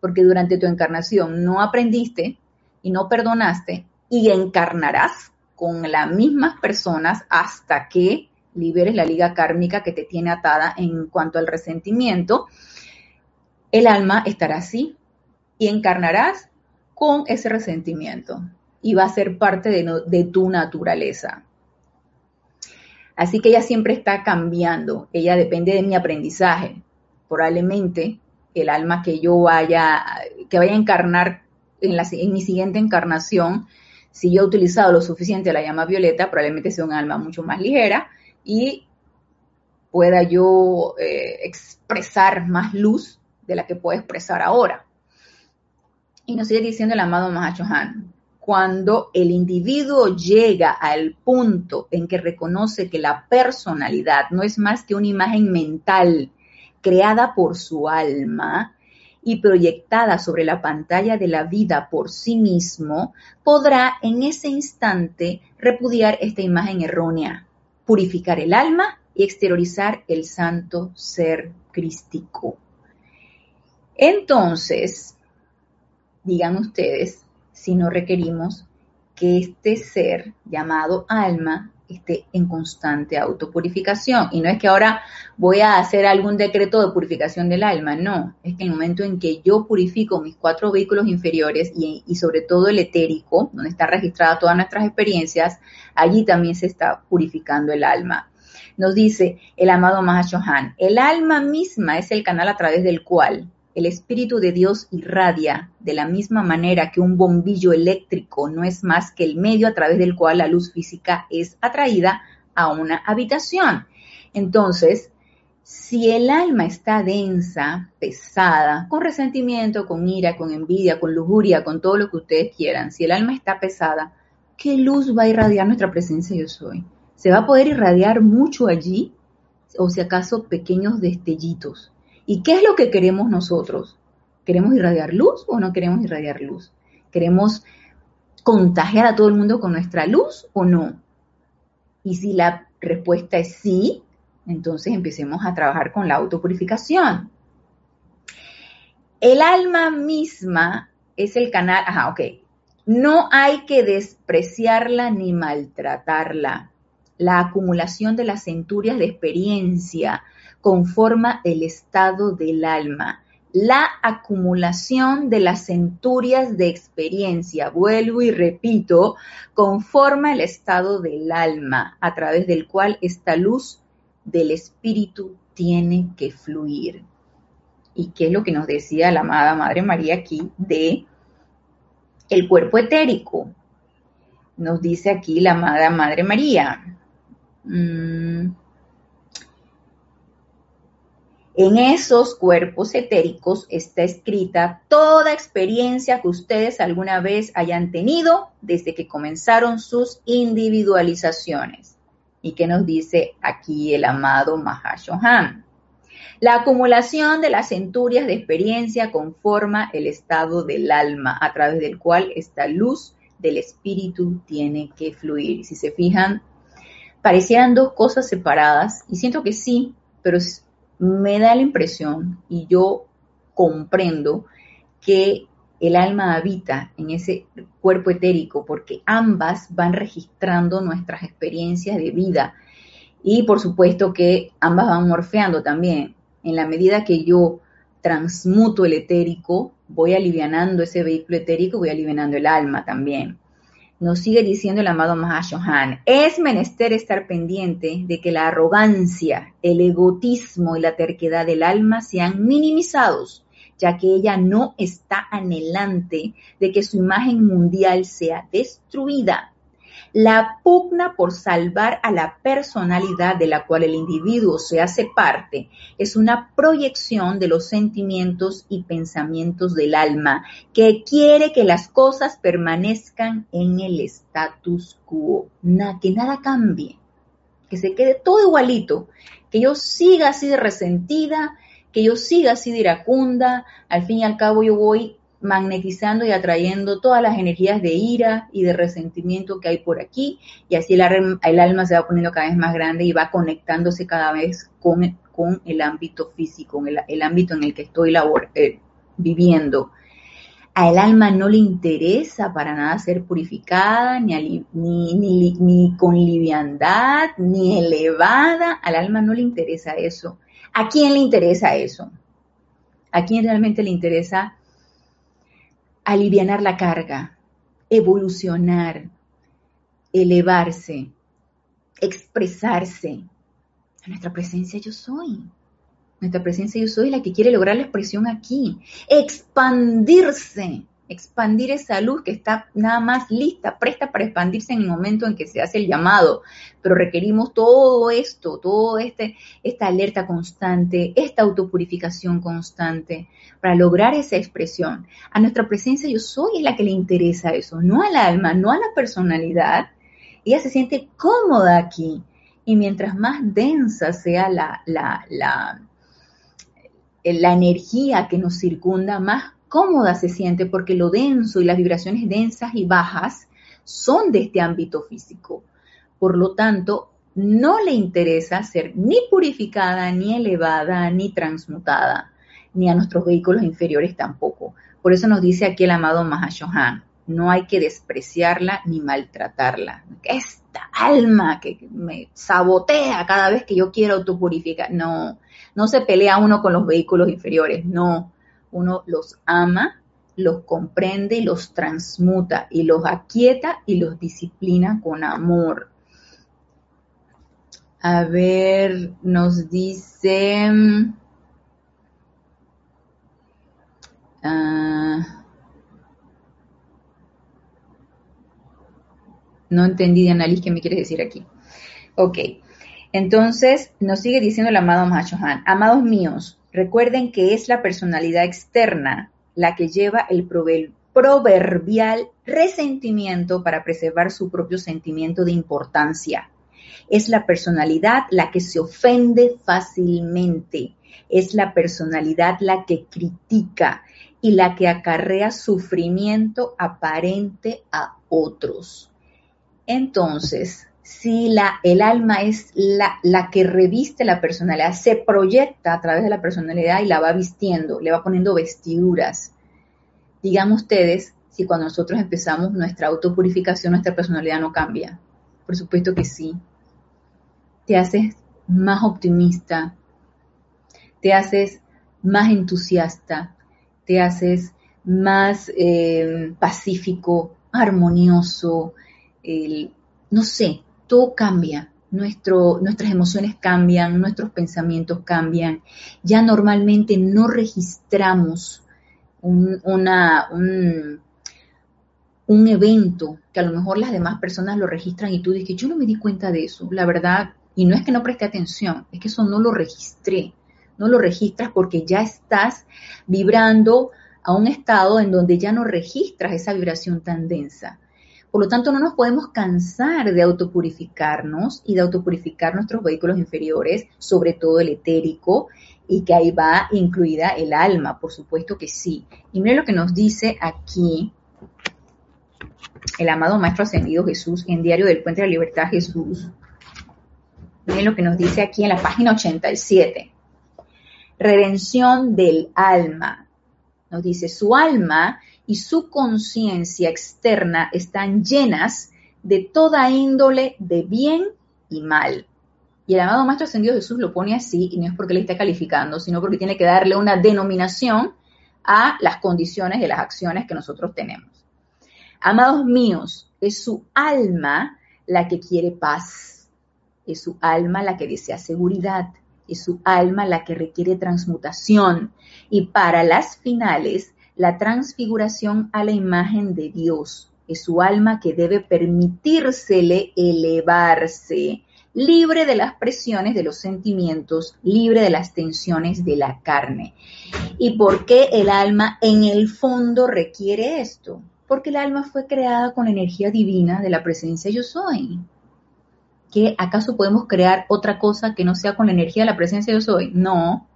porque durante tu encarnación no aprendiste y no perdonaste, y encarnarás con las mismas personas hasta que liberes la liga kármica que te tiene atada en cuanto al resentimiento, el alma estará así y encarnarás con ese resentimiento y va a ser parte de, tu naturaleza. Así que ella siempre está cambiando, ella depende de mi aprendizaje. Probablemente el alma que yo vaya, que vaya a encarnar en, en mi siguiente encarnación, si yo he utilizado lo suficiente la llama violeta, probablemente sea un alma mucho más ligera y pueda yo eh, expresar más luz de la que puedo expresar ahora. Y nos sigue diciendo el amado Mahachohan, cuando el individuo llega al punto en que reconoce que la personalidad no es más que una imagen mental creada por su alma y proyectada sobre la pantalla de la vida por sí mismo, podrá en ese instante repudiar esta imagen errónea purificar el alma y exteriorizar el santo ser crístico. Entonces, digan ustedes si no requerimos que este ser llamado alma esté en constante autopurificación. Y no es que ahora voy a hacer algún decreto de purificación del alma, no, es que en el momento en que yo purifico mis cuatro vehículos inferiores y, y sobre todo el etérico, donde están registradas todas nuestras experiencias, allí también se está purificando el alma. Nos dice el amado Mahashohan, el alma misma es el canal a través del cual el Espíritu de Dios irradia de la misma manera que un bombillo eléctrico no es más que el medio a través del cual la luz física es atraída a una habitación. Entonces, si el alma está densa, pesada, con resentimiento, con ira, con envidia, con lujuria, con todo lo que ustedes quieran, si el alma está pesada, ¿qué luz va a irradiar nuestra presencia yo soy? ¿Se va a poder irradiar mucho allí? ¿O si acaso pequeños destellitos? ¿Y qué es lo que queremos nosotros? ¿Queremos irradiar luz o no queremos irradiar luz? ¿Queremos contagiar a todo el mundo con nuestra luz o no? Y si la respuesta es sí, entonces empecemos a trabajar con la autopurificación. El alma misma es el canal, ajá, ok. No hay que despreciarla ni maltratarla. La acumulación de las centurias de experiencia conforma el estado del alma. La acumulación de las centurias de experiencia, vuelvo y repito, conforma el estado del alma a través del cual esta luz del espíritu tiene que fluir. ¿Y qué es lo que nos decía la amada Madre María aquí de el cuerpo etérico? Nos dice aquí la amada Madre María. Mm, en esos cuerpos etéricos está escrita toda experiencia que ustedes alguna vez hayan tenido desde que comenzaron sus individualizaciones. ¿Y qué nos dice aquí el amado Mahashohan? La acumulación de las centurias de experiencia conforma el estado del alma a través del cual esta luz del espíritu tiene que fluir. Si se fijan, parecieran dos cosas separadas y siento que sí, pero me da la impresión y yo comprendo que el alma habita en ese cuerpo etérico porque ambas van registrando nuestras experiencias de vida y por supuesto que ambas van morfeando también. En la medida que yo transmuto el etérico, voy alivianando ese vehículo etérico, voy alivianando el alma también. Nos sigue diciendo el amado Mahashohan, es menester estar pendiente de que la arrogancia, el egotismo y la terquedad del alma sean minimizados, ya que ella no está anhelante de que su imagen mundial sea destruida la pugna por salvar a la personalidad de la cual el individuo se hace parte es una proyección de los sentimientos y pensamientos del alma que quiere que las cosas permanezcan en el status quo, que nada cambie, que se quede todo igualito, que yo siga así de resentida, que yo siga así de iracunda, al fin y al cabo yo voy magnetizando y atrayendo todas las energías de ira y de resentimiento que hay por aquí, y así el, alma se va poniendo cada vez más grande y va conectándose cada vez con, con el ámbito físico, el, ámbito en el que estoy labor, eh, viviendo. A el alma no le interesa para nada ser purificada, ni, ni, ni, ni con liviandad, ni elevada. Al alma no le interesa eso. ¿A quién le interesa eso? ¿A quién realmente le interesa alivianar la carga, evolucionar, elevarse, expresarse. A nuestra presencia yo soy. Nuestra presencia yo soy la que quiere lograr la expresión aquí, expandirse expandir esa luz que está nada más lista, presta para expandirse en el momento en que se hace el llamado. Pero requerimos todo esto, todo este, esta alerta constante, esta autopurificación constante para lograr esa expresión. A nuestra presencia yo soy es la que le interesa eso, no al alma, no a la personalidad. Ella se siente cómoda aquí. Y mientras más densa sea la, la, la, la energía que nos circunda, más cómoda se siente porque lo denso y las vibraciones densas y bajas son de este ámbito físico. Por lo tanto, no le interesa ser ni purificada, ni elevada, ni transmutada, ni a nuestros vehículos inferiores tampoco. Por eso nos dice aquí el amado Mahashohan, no hay que despreciarla ni maltratarla. Esta alma que me sabotea cada vez que yo quiero autopurificar, no, no se pelea uno con los vehículos inferiores, no uno los ama, los comprende y los transmuta y los aquieta y los disciplina con amor. A ver, nos dice... Ah, no entendí, Annalise, qué me quieres decir aquí. Ok, entonces nos sigue diciendo el amado Mahachohan, amados míos, Recuerden que es la personalidad externa la que lleva el proverbial resentimiento para preservar su propio sentimiento de importancia. Es la personalidad la que se ofende fácilmente. Es la personalidad la que critica y la que acarrea sufrimiento aparente a otros. Entonces, si la, el alma es la, la, que reviste la personalidad, se proyecta a través de la personalidad y la va vistiendo, le va poniendo vestiduras. Digan ustedes si cuando nosotros empezamos nuestra autopurificación, nuestra personalidad no cambia. Por supuesto que sí. Te haces más optimista, te haces más entusiasta, te haces más eh, pacífico, armonioso, no sé, todo cambia. Nuestras emociones cambian, nuestros pensamientos cambian. Ya normalmente no registramos un, una, un, un evento que a lo mejor las demás personas lo registran y tú dices, yo no me di cuenta de eso, la verdad, y no es que no preste atención, es que eso no lo registré, no lo registras porque ya estás vibrando a un estado en donde ya no registras esa vibración tan densa. Por lo tanto, no nos podemos cansar de autopurificarnos y de autopurificar nuestros vehículos inferiores, sobre todo el etérico, y que ahí va incluida el alma, por supuesto que sí. Y miren lo que nos dice aquí el amado Maestro Ascendido Jesús en Diario del Puente de la Libertad Jesús. Miren lo que nos dice aquí en la página 87. Redención del alma. Nos dice, su alma y su conciencia externa están llenas de toda índole de bien y mal. Y el amado Maestro Ascendido Jesús lo pone así, y no es porque le esté calificando, sino porque tiene que darle una denominación a las condiciones de las acciones que nosotros tenemos. Amados míos, es su alma la que quiere paz, es su alma la que desea seguridad, es su alma la que requiere transmutación y para las finales la transfiguración a la imagen de Dios. Es su alma que debe permitírsele elevarse, libre de las presiones de los sentimientos, libre de las tensiones de la carne. ¿Y por qué el alma en el fondo requiere esto? Porque el alma fue creada con la energía divina de la presencia yo soy. ¿Que acaso podemos crear otra cosa que no sea con la energía de la presencia yo soy? No.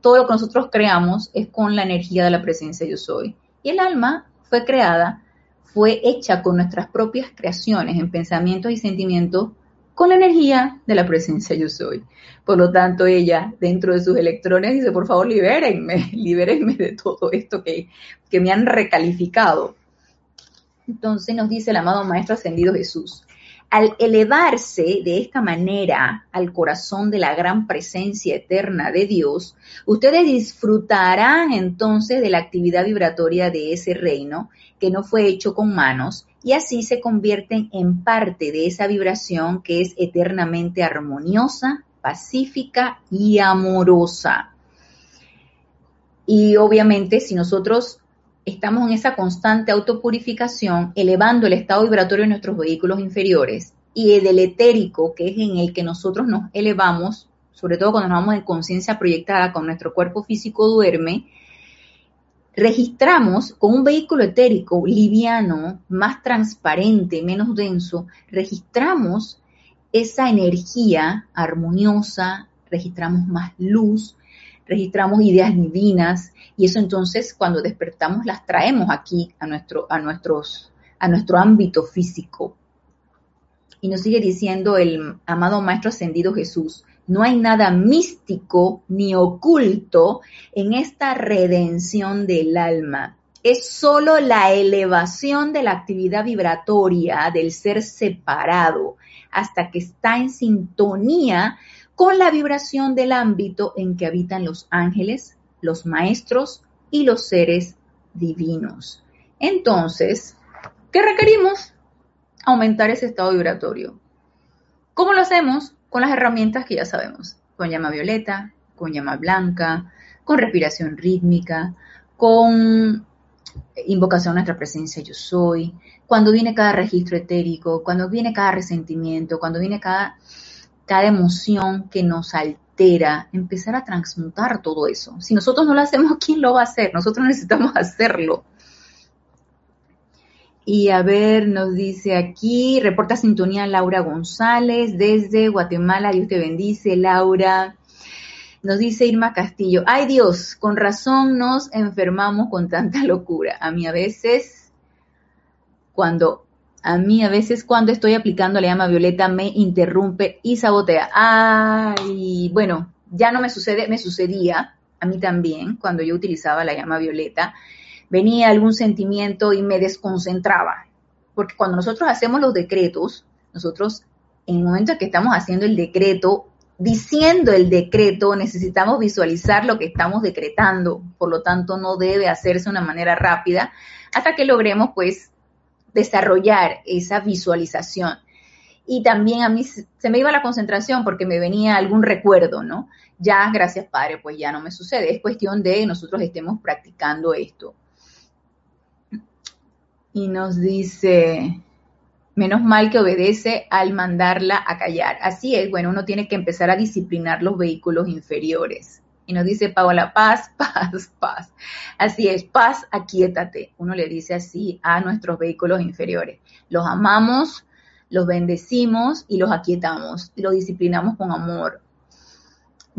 Todo lo que nosotros creamos es con la energía de la presencia yo soy. Y el alma fue creada, fue hecha con nuestras propias creaciones en pensamientos y sentimientos con la energía de la presencia yo soy. Por lo tanto, ella, dentro de sus electrones, dice, por favor, libérenme, libérenme de todo esto que, que me han recalificado. Entonces nos dice el amado Maestro Ascendido Jesús, al elevarse de esta manera al corazón de la gran presencia eterna de Dios, ustedes disfrutarán entonces de la actividad vibratoria de ese reino que no fue hecho con manos y así se convierten en parte de esa vibración que es eternamente armoniosa, pacífica y amorosa. Y obviamente si nosotros estamos en esa constante autopurificación, elevando el estado vibratorio de nuestros vehículos inferiores y del etérico, que es en el que nosotros nos elevamos, sobre todo cuando nos vamos en conciencia proyectada con nuestro cuerpo físico duerme, registramos con un vehículo etérico liviano, más transparente, menos denso, registramos esa energía armoniosa, registramos más luz, registramos ideas divinas y eso entonces cuando despertamos las traemos aquí a nuestro, a nuestros, a nuestro ámbito físico. Y nos sigue diciendo el amado Maestro Ascendido Jesús, no hay nada místico ni oculto en esta redención del alma. Es solo la elevación de la actividad vibratoria del ser separado hasta que está en sintonía con la vibración del ámbito en que habitan los ángeles, los maestros y los seres divinos. Entonces, ¿qué requerimos? Aumentar ese estado vibratorio. ¿Cómo lo hacemos? Con las herramientas que ya sabemos, con llama violeta, con llama blanca, con respiración rítmica, con invocación a nuestra presencia yo soy, cuando viene cada registro etérico, cuando viene cada resentimiento, cuando viene cada cada emoción que nos altera, empezar a transmutar todo eso. Si nosotros no lo hacemos, ¿quién lo va a hacer? Nosotros necesitamos hacerlo. Y a ver, nos dice aquí, reporta sintonía Laura González desde Guatemala. Dios te bendice, Laura. Nos dice Irma Castillo, ay Dios, con razón nos enfermamos con tanta locura. A mí a veces, cuando a mí a veces cuando estoy aplicando la llama violeta me interrumpe y sabotea. Ay, bueno, ya no me sucede, me sucedía a mí también cuando yo utilizaba la llama violeta. Venía algún sentimiento y me desconcentraba. Porque cuando nosotros hacemos los decretos, nosotros en el momento en que estamos haciendo el decreto, diciendo el decreto, necesitamos visualizar lo que estamos decretando. Por lo tanto, no debe hacerse de una manera rápida hasta que logremos pues desarrollar esa visualización. Y también a mí se me iba la concentración porque me venía algún recuerdo, ¿no? Ya, gracias Padre, pues ya no me sucede. Es cuestión de nosotros estemos practicando esto. Y nos dice, menos mal que obedece al mandarla a callar. Así es, bueno, uno tiene que empezar a disciplinar los vehículos inferiores. Y nos dice Paola, paz, paz, paz. Así es, paz, aquíétate. Uno le dice así a nuestros vehículos inferiores. Los amamos, los bendecimos y los aquietamos. Y los disciplinamos con amor.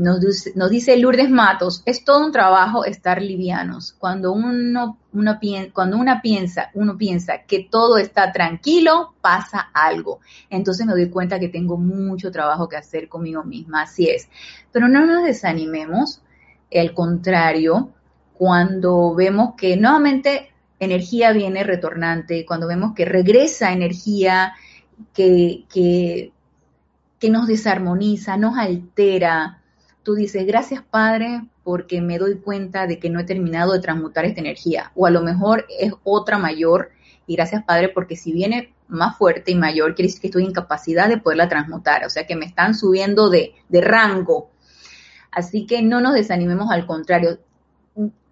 Nos dice, Lourdes Matos, es todo un trabajo estar livianos. Cuando uno, uno, cuando piensa, uno piensa que todo está tranquilo, pasa algo. Entonces me doy cuenta que tengo mucho trabajo que hacer conmigo misma, así es. Pero no nos desanimemos, al contrario, cuando vemos que nuevamente energía viene retornante, cuando vemos que regresa energía que, que, que nos desarmoniza, nos altera, tú dices, gracias Padre, porque me doy cuenta de que no he terminado de transmutar esta energía. O a lo mejor es otra mayor. Y gracias Padre, porque si viene más fuerte y mayor, quiere decir que estoy en capacidad de poderla transmutar. O sea que me están subiendo de, de rango. Así que no nos desanimemos, al contrario.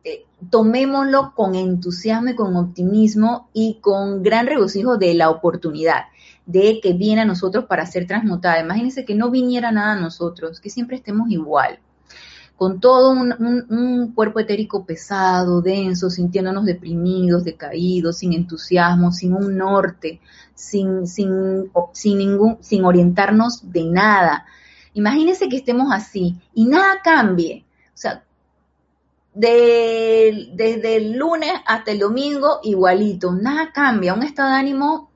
Eh, tomémoslo con entusiasmo y con optimismo y con gran regocijo de la oportunidad de que viene a nosotros para ser transmutada. Imagínense que no viniera nada a nosotros, que siempre estemos igual con todo un, cuerpo etérico pesado, denso, sintiéndonos deprimidos, decaídos, sin entusiasmo, sin un norte, sin, sin, sin, ningún, sin orientarnos de nada. Imagínense que estemos así y nada cambie. O sea, desde el lunes hasta el domingo igualito, nada cambia, un estado de ánimo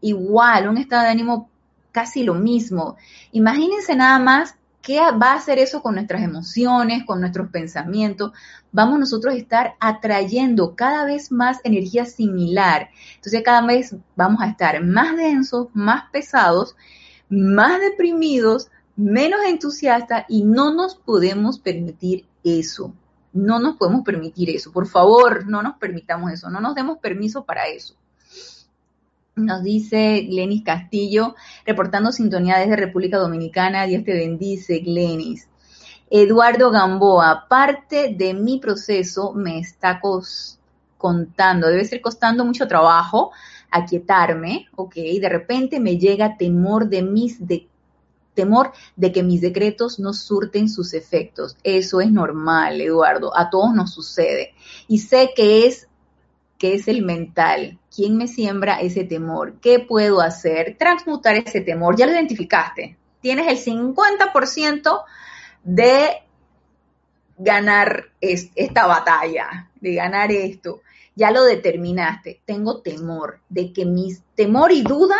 igual, un estado de ánimo casi lo mismo. Imagínense nada más ¿Qué va a hacer eso con nuestras emociones, con nuestros pensamientos? Vamos nosotros a estar atrayendo cada vez más energía similar. Entonces cada vez vamos a estar más densos, más pesados, más deprimidos, menos entusiastas y no nos podemos permitir eso. No nos podemos permitir eso. Por favor, no nos permitamos eso. No nos demos permiso para eso. Nos dice Glenis Castillo, reportando sintonía desde República Dominicana. Dios te bendice, Glenis. Eduardo Gamboa, parte de mi proceso me está contando, debe ser costando mucho trabajo aquietarme, ok, de repente me llega temor de mis de, temor de que mis decretos no surten sus efectos. Eso es normal, Eduardo, a todos nos sucede. Y sé que es que es el mental. ¿Quién me siembra ese temor? ¿Qué puedo hacer? Transmutar ese temor. Ya lo identificaste. Tienes el 50% de ganar esta batalla, de ganar esto. Ya lo determinaste. Tengo temor de que mis temor y duda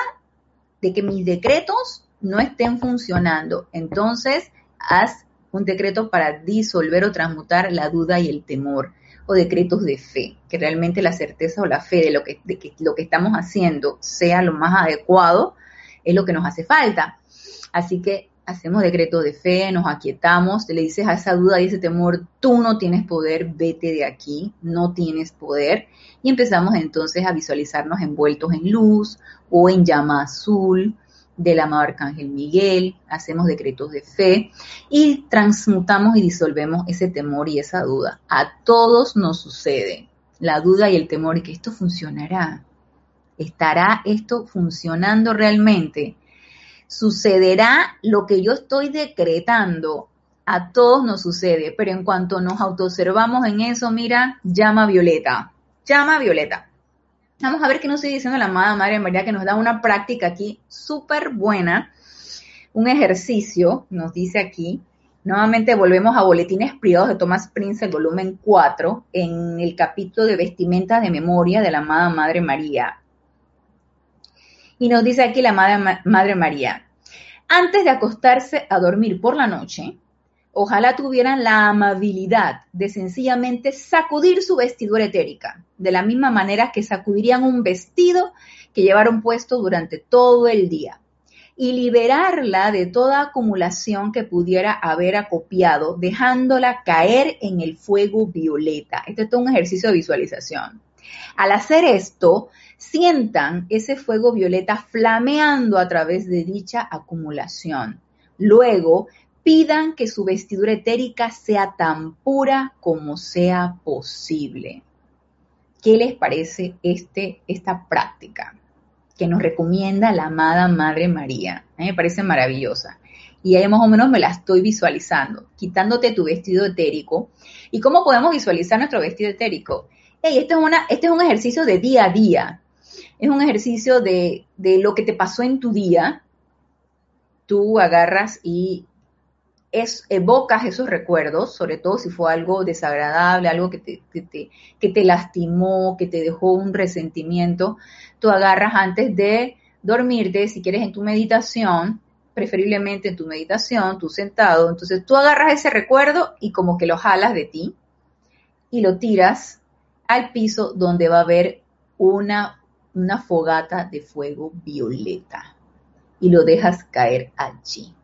de que mis decretos no estén funcionando. Entonces, haz un decreto para disolver o transmutar la duda y el temor o decretos de fe, que realmente la certeza o la fe de lo que, que lo que estamos haciendo sea lo más adecuado, es lo que nos hace falta. Así que hacemos decretos de fe, nos aquietamos, le dices a esa duda y ese temor, tú no tienes poder, vete de aquí, no tienes poder. Y empezamos entonces a visualizarnos envueltos en luz o en llama azul del amado Arcángel Miguel, hacemos decretos de fe y transmutamos y disolvemos ese temor y esa duda. A todos nos sucede la duda y el temor y que esto funcionará. ¿Estará esto funcionando realmente? ¿Sucederá lo que yo estoy decretando? A todos nos sucede, pero en cuanto nos autoobservamos en eso, mira, llama Violeta, llama Violeta. Vamos a ver qué nos sigue diciendo la amada Madre María, que nos da una práctica aquí súper buena, un ejercicio, nos dice aquí. Nuevamente volvemos a Boletines Privados de Thomas Prince, el volumen 4, en el capítulo de Vestimentas de Memoria de la amada Madre María. Y nos dice aquí la amada Madre María, antes de acostarse a dormir por la noche, Ojalá tuvieran la amabilidad de sencillamente sacudir su vestidura etérica, de la misma manera que sacudirían un vestido que llevaron puesto durante todo el día, y liberarla de toda acumulación que pudiera haber acopiado, dejándola caer en el fuego violeta. Este es todo un ejercicio de visualización. Al hacer esto, sientan ese fuego violeta flameando a través de dicha acumulación. Luego, pidan que su vestidura etérica sea tan pura como sea posible. ¿Qué les parece este, esta práctica que nos recomienda la amada Madre María? A mí me parece maravillosa. Y ahí más o menos me la estoy visualizando, quitándote tu vestido etérico. ¿Y cómo podemos visualizar nuestro vestido etérico? Hey, este, es una, este es un ejercicio de día a día. Es un ejercicio de, de lo que te pasó en tu día. Tú agarras y evocas esos recuerdos, sobre todo si fue algo desagradable, algo que te, que te, lastimó, que te dejó un resentimiento, tú agarras antes de dormirte, si quieres en tu meditación, preferiblemente en tu meditación, tú sentado, entonces tú agarras ese recuerdo y como que lo jalas de ti y lo tiras al piso donde va a haber una, una fogata de fuego violeta y lo dejas caer allí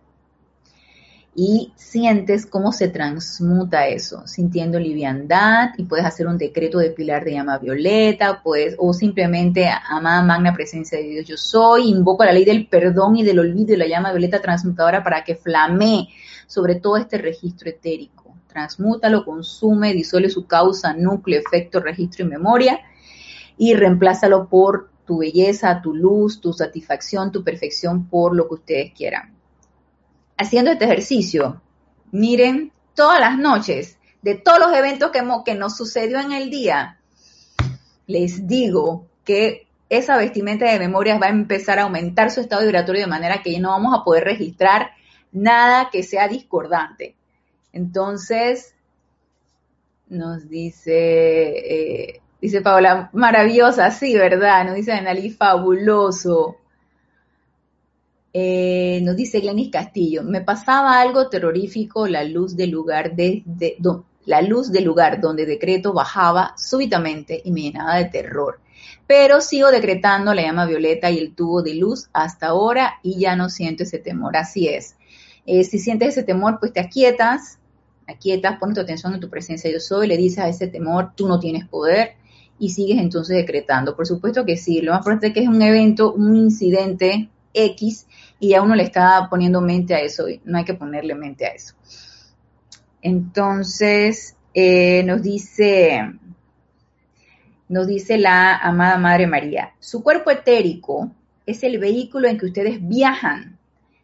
y sientes cómo se transmuta eso, sintiendo liviandad y puedes hacer un decreto de pilar de llama violeta, pues, o simplemente, amada magna presencia de Dios, yo soy, invoco la ley del perdón y del olvido y la llama violeta transmutadora para que flame sobre todo este registro etérico. Transmútalo, consume, disuelve su causa, núcleo, efecto, registro y memoria y reemplázalo por tu belleza, tu luz, tu satisfacción, tu perfección, por lo que ustedes quieran haciendo este ejercicio, miren todas las noches de todos los eventos que, que nos sucedió en el día, les digo que esa vestimenta de memorias va a empezar a aumentar su estado vibratorio de manera que no vamos a poder registrar nada que sea discordante. Entonces, nos dice, eh, dice Paola, maravillosa, sí, ¿verdad? Nos dice Anali, fabuloso. Eh, nos dice Glenis Castillo, me pasaba algo terrorífico, la luz del lugar la luz del lugar donde decreto bajaba súbitamente y me llenaba de terror. Pero sigo decretando la llama violeta y el tubo de luz hasta ahora y ya no siento ese temor. Así es. Eh, si sientes ese temor, pues te aquietas, aquietas, pones tu atención en tu presencia yo soy, le dices a ese temor, tú no tienes poder y sigues entonces decretando. Por supuesto que sí, lo más fuerte es que es un evento, un incidente X y ya uno le está poniendo mente a eso, y no hay que ponerle mente a eso. Entonces, eh, nos dice, nos dice la amada Madre María, su cuerpo etérico es el vehículo en que ustedes viajan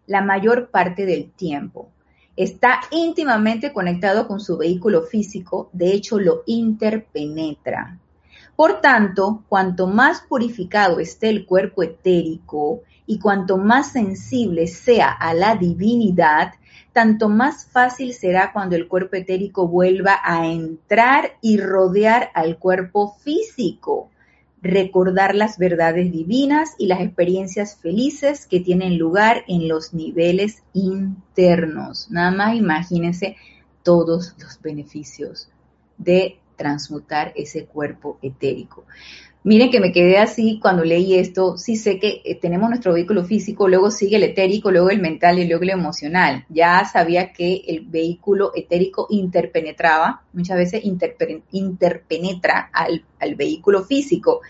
la mayor parte del tiempo. Está íntimamente conectado con su vehículo físico, de hecho lo interpenetra. Por tanto, cuanto más purificado esté el cuerpo etérico y cuanto más sensible sea a la divinidad, tanto más fácil será cuando el cuerpo etérico vuelva a entrar y rodear al cuerpo físico, recordar las verdades divinas y las experiencias felices que tienen lugar en los niveles internos. Nada más imagínense todos los beneficios de transmutar ese cuerpo etérico. Miren que me quedé así cuando leí esto, sí sé que eh, tenemos nuestro vehículo físico, luego sigue el etérico, luego el mental y luego el emocional. Ya sabía que el vehículo etérico interpenetraba, muchas veces interpenetra al, al vehículo físico.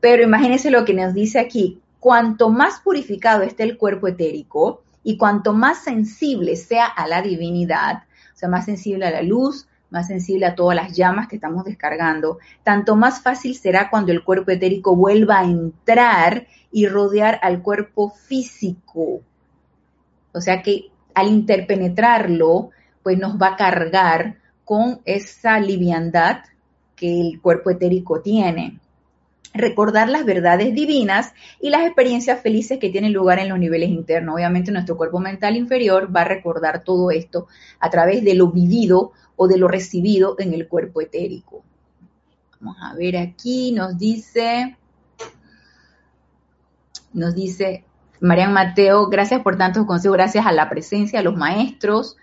Pero imagínense lo que nos dice aquí, cuanto más purificado esté el cuerpo etérico y cuanto más sensible sea a la divinidad, o sea, más sensible a la luz, más sensible a todas las llamas que estamos descargando, tanto más fácil será cuando el cuerpo etérico vuelva a entrar y rodear al cuerpo físico. O sea que al interpenetrarlo, pues nos va a cargar con esa liviandad que el cuerpo etérico tiene recordar las verdades divinas y las experiencias felices que tienen lugar en los niveles internos. Obviamente nuestro cuerpo mental inferior va a recordar todo esto a través de lo vivido o de lo recibido en el cuerpo etérico. Vamos a ver aquí, nos dice, nos dice Marian Mateo, gracias por tantos consejos, gracias a la presencia de los maestros.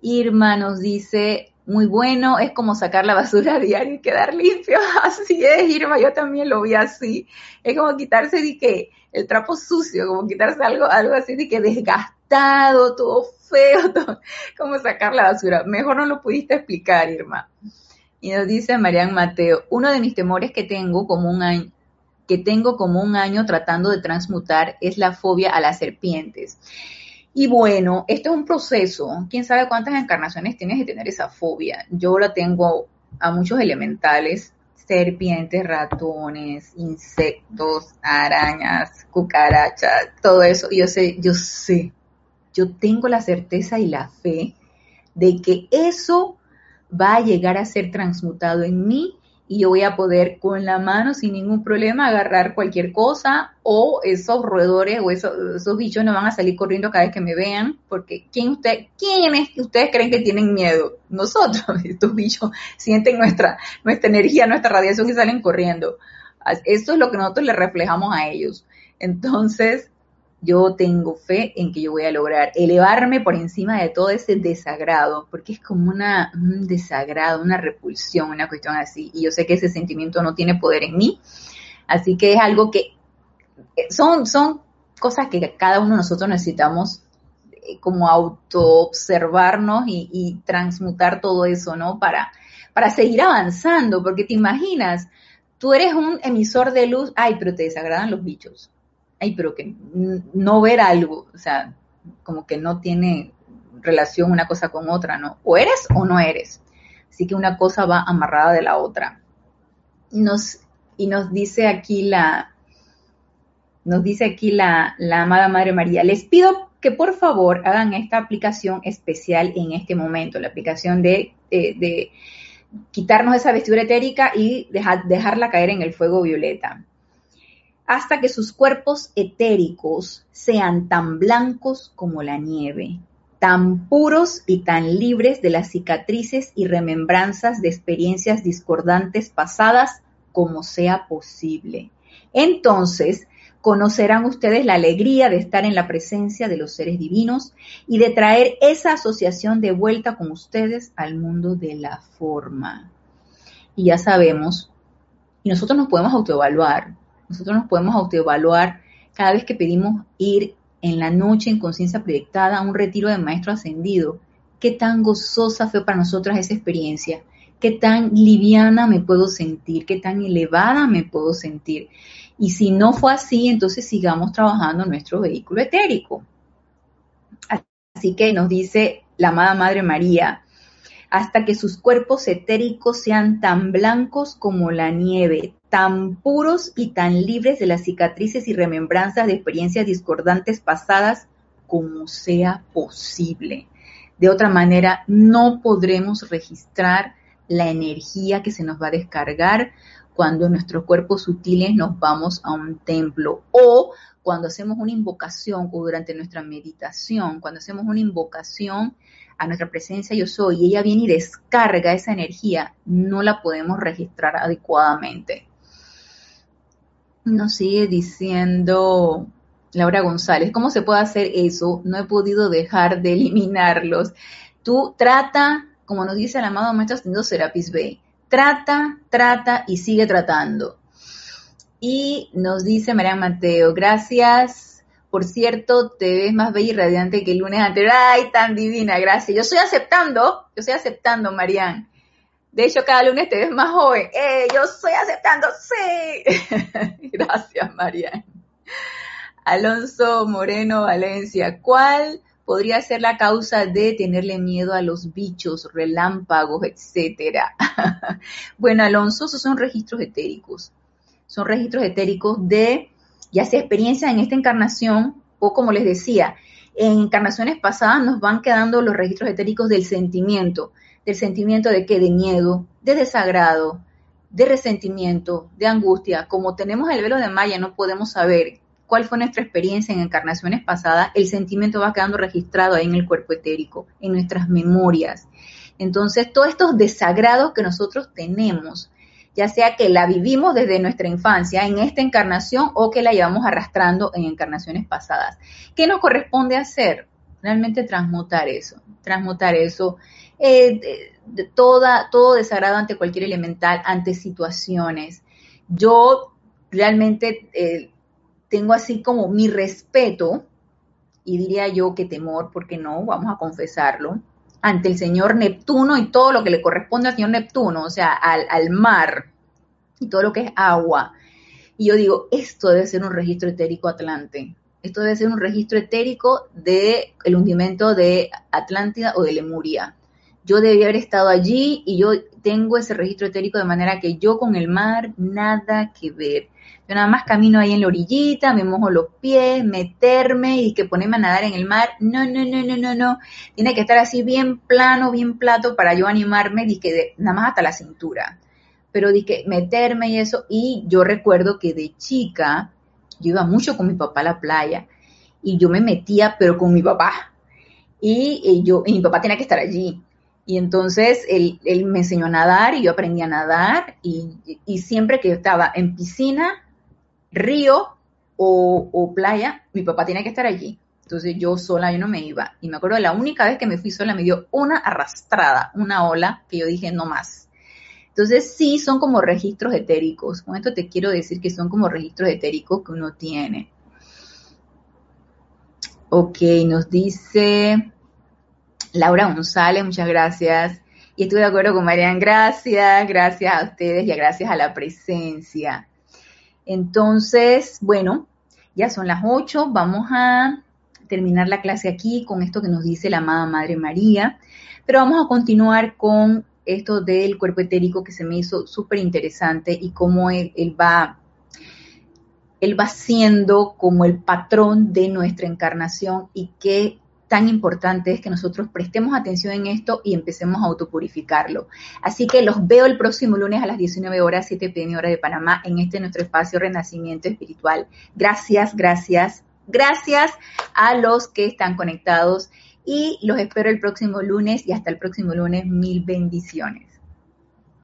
Irma nos dice, muy bueno, es como sacar la basura a diario y quedar limpio. Así es, Irma, yo también lo vi así. Es como quitarse de que el trapo sucio, como quitarse algo, algo así de que desgastado, todo feo, todo, como sacar la basura. Mejor no lo pudiste explicar, Irma. Y nos dice Marian Mateo, uno de mis temores que tengo como un año, que tengo como un año tratando de transmutar es la fobia a las serpientes. Y bueno, esto es un proceso. Quién sabe cuántas encarnaciones tienes de tener esa fobia. Yo la tengo a muchos elementales, serpientes, ratones, insectos, arañas, cucarachas, todo eso. Yo sé, yo sé, yo tengo la certeza y la fe de que eso va a llegar a ser transmutado en mí y yo voy a poder con la mano sin ningún problema agarrar cualquier cosa o esos roedores o esos, bichos no van a salir corriendo cada vez que me vean porque ¿quién usted, ¿quiénes ustedes creen que tienen miedo? Nosotros, estos bichos sienten nuestra, nuestra energía, nuestra radiación y salen corriendo. Esto es lo que nosotros le reflejamos a ellos. Entonces, yo tengo fe en que yo voy a lograr elevarme por encima de todo ese desagrado, porque es como una, un desagrado, una repulsión, una cuestión así. Y yo sé que ese sentimiento no tiene poder en mí, así que es algo que eh, son, son cosas que cada uno de nosotros necesitamos eh, como auto-observarnos y, y, transmutar todo eso, ¿no? Para, para seguir avanzando, porque te imaginas, tú eres un emisor de luz, ay, pero te desagradan los bichos ay, pero que no ver algo, o sea, como que no tiene relación una cosa con otra, ¿no? O eres o no eres. Así que una cosa va amarrada de la otra. Nos, y nos dice aquí la, nos dice aquí la, la amada Madre María, les pido que por favor hagan esta aplicación especial en este momento, la aplicación de, de, quitarnos esa vestidura etérica y dejar, dejarla caer en el fuego violeta hasta que sus cuerpos etéricos sean tan blancos como la nieve, tan puros y tan libres de las cicatrices y remembranzas de experiencias discordantes pasadas como sea posible. Entonces, conocerán ustedes la alegría de estar en la presencia de los seres divinos y de traer esa asociación de vuelta con ustedes al mundo de la forma. Y ya sabemos, y nosotros nos podemos autoevaluar, nosotros nos podemos autoevaluar cada vez que pedimos ir en la noche en conciencia proyectada a un retiro de maestro ascendido. Qué tan gozosa fue para nosotras esa experiencia. Qué tan liviana me puedo sentir, qué tan elevada me puedo sentir. Y si no fue así, entonces sigamos trabajando nuestro vehículo etérico. Así que nos dice la amada Madre María, hasta que sus cuerpos etéricos sean tan blancos como la nieve, tan puros y tan libres de las cicatrices y remembranzas de experiencias discordantes pasadas como sea posible. De otra manera, no podremos registrar la energía que se nos va a descargar cuando nuestros cuerpos sutiles nos vamos a un templo o cuando hacemos una invocación o durante nuestra meditación, cuando hacemos una invocación a nuestra presencia yo soy y ella viene y descarga esa energía, no la podemos registrar adecuadamente. Nos sigue diciendo Laura González, ¿cómo se puede hacer eso? No he podido dejar de eliminarlos. Tú trata, como nos dice el amado maestro Ascendido Serapis B, trata, trata y sigue tratando. Y nos dice María Mateo, gracias por cierto, te ves más bella y radiante que el lunes anterior. ¡Ay, tan divina! Gracias. Yo estoy aceptando, yo estoy aceptando, Marian. De hecho, cada lunes te ves más joven. ¡Eh, yo estoy aceptando! ¡Sí! Gracias, Marian. Alonso Moreno Valencia, ¿cuál podría ser la causa de tenerle miedo a los bichos, relámpagos, etcétera? bueno, Alonso, esos son registros etéricos. Son registros etéricos de ya sea experiencia en esta encarnación o como les decía, en encarnaciones pasadas nos van quedando los registros etéricos del sentimiento, del sentimiento de qué, de miedo, de desagrado, de resentimiento, de angustia. Como tenemos el velo de Maya, no podemos saber cuál fue nuestra experiencia en encarnaciones pasadas, el sentimiento va quedando registrado ahí en el cuerpo etérico, en nuestras memorias. Entonces, todos estos desagrados que nosotros tenemos, ya sea que la vivimos desde nuestra infancia en esta encarnación o que la llevamos arrastrando en encarnaciones pasadas. ¿Qué nos corresponde hacer? Realmente transmutar eso, transmutar eso, eh, toda, todo desagrado ante cualquier elemental, ante situaciones. Yo realmente eh, tengo así como mi respeto, y diría yo que temor, porque no, vamos a confesarlo, ante el señor Neptuno y todo lo que le corresponde al señor Neptuno, o sea, al, mar y todo lo que es agua. Y yo digo, esto debe ser un registro etérico atlante. Esto debe ser un registro etérico del el hundimiento de Atlántida o de Lemuria. Yo debía haber estado allí y yo tengo ese registro etérico de manera que yo con el mar nada que ver. Yo nada más camino ahí en la orillita, me mojo los pies, meterme y que ponerme a nadar en el mar. No, no, no, no, no, no. Tiene que estar así bien plano, bien plato para yo animarme y que nada más hasta la cintura. Pero di que meterme y eso. Y yo recuerdo que de chica yo iba mucho con mi papá a la playa y yo me metía, pero con mi papá. Y, yo, y mi papá tenía que estar allí. Y entonces él, él, me enseñó a nadar y yo aprendí a nadar y, y, siempre que estaba en piscina río o, o playa, mi papá tiene que estar allí. Entonces yo sola, yo no me iba. Y me acuerdo de la única vez que me fui sola, me dio una arrastrada, una ola, que yo dije, no más. Entonces sí son como registros etéricos. Con esto te quiero decir que son como registros etéricos que uno tiene. Ok, nos dice Laura González, muchas gracias. Y estoy de acuerdo con Marian, gracias, gracias a ustedes y gracias a la presencia. Entonces, bueno, ya son las 8, vamos a terminar la clase aquí con esto que nos dice la amada Madre María, pero vamos a continuar con esto del cuerpo etérico que se me hizo súper interesante y cómo él, va él va siendo como el patrón de nuestra encarnación y qué tan importante es que nosotros prestemos atención en esto y empecemos a autopurificarlo. Así que los veo el próximo lunes a las 19 horas, 7 pm hora de Panamá, en este nuestro espacio Renacimiento Espiritual. Gracias, gracias, Gracias a los que están conectados y los espero el próximo lunes y hasta el próximo lunes. Mil bendiciones.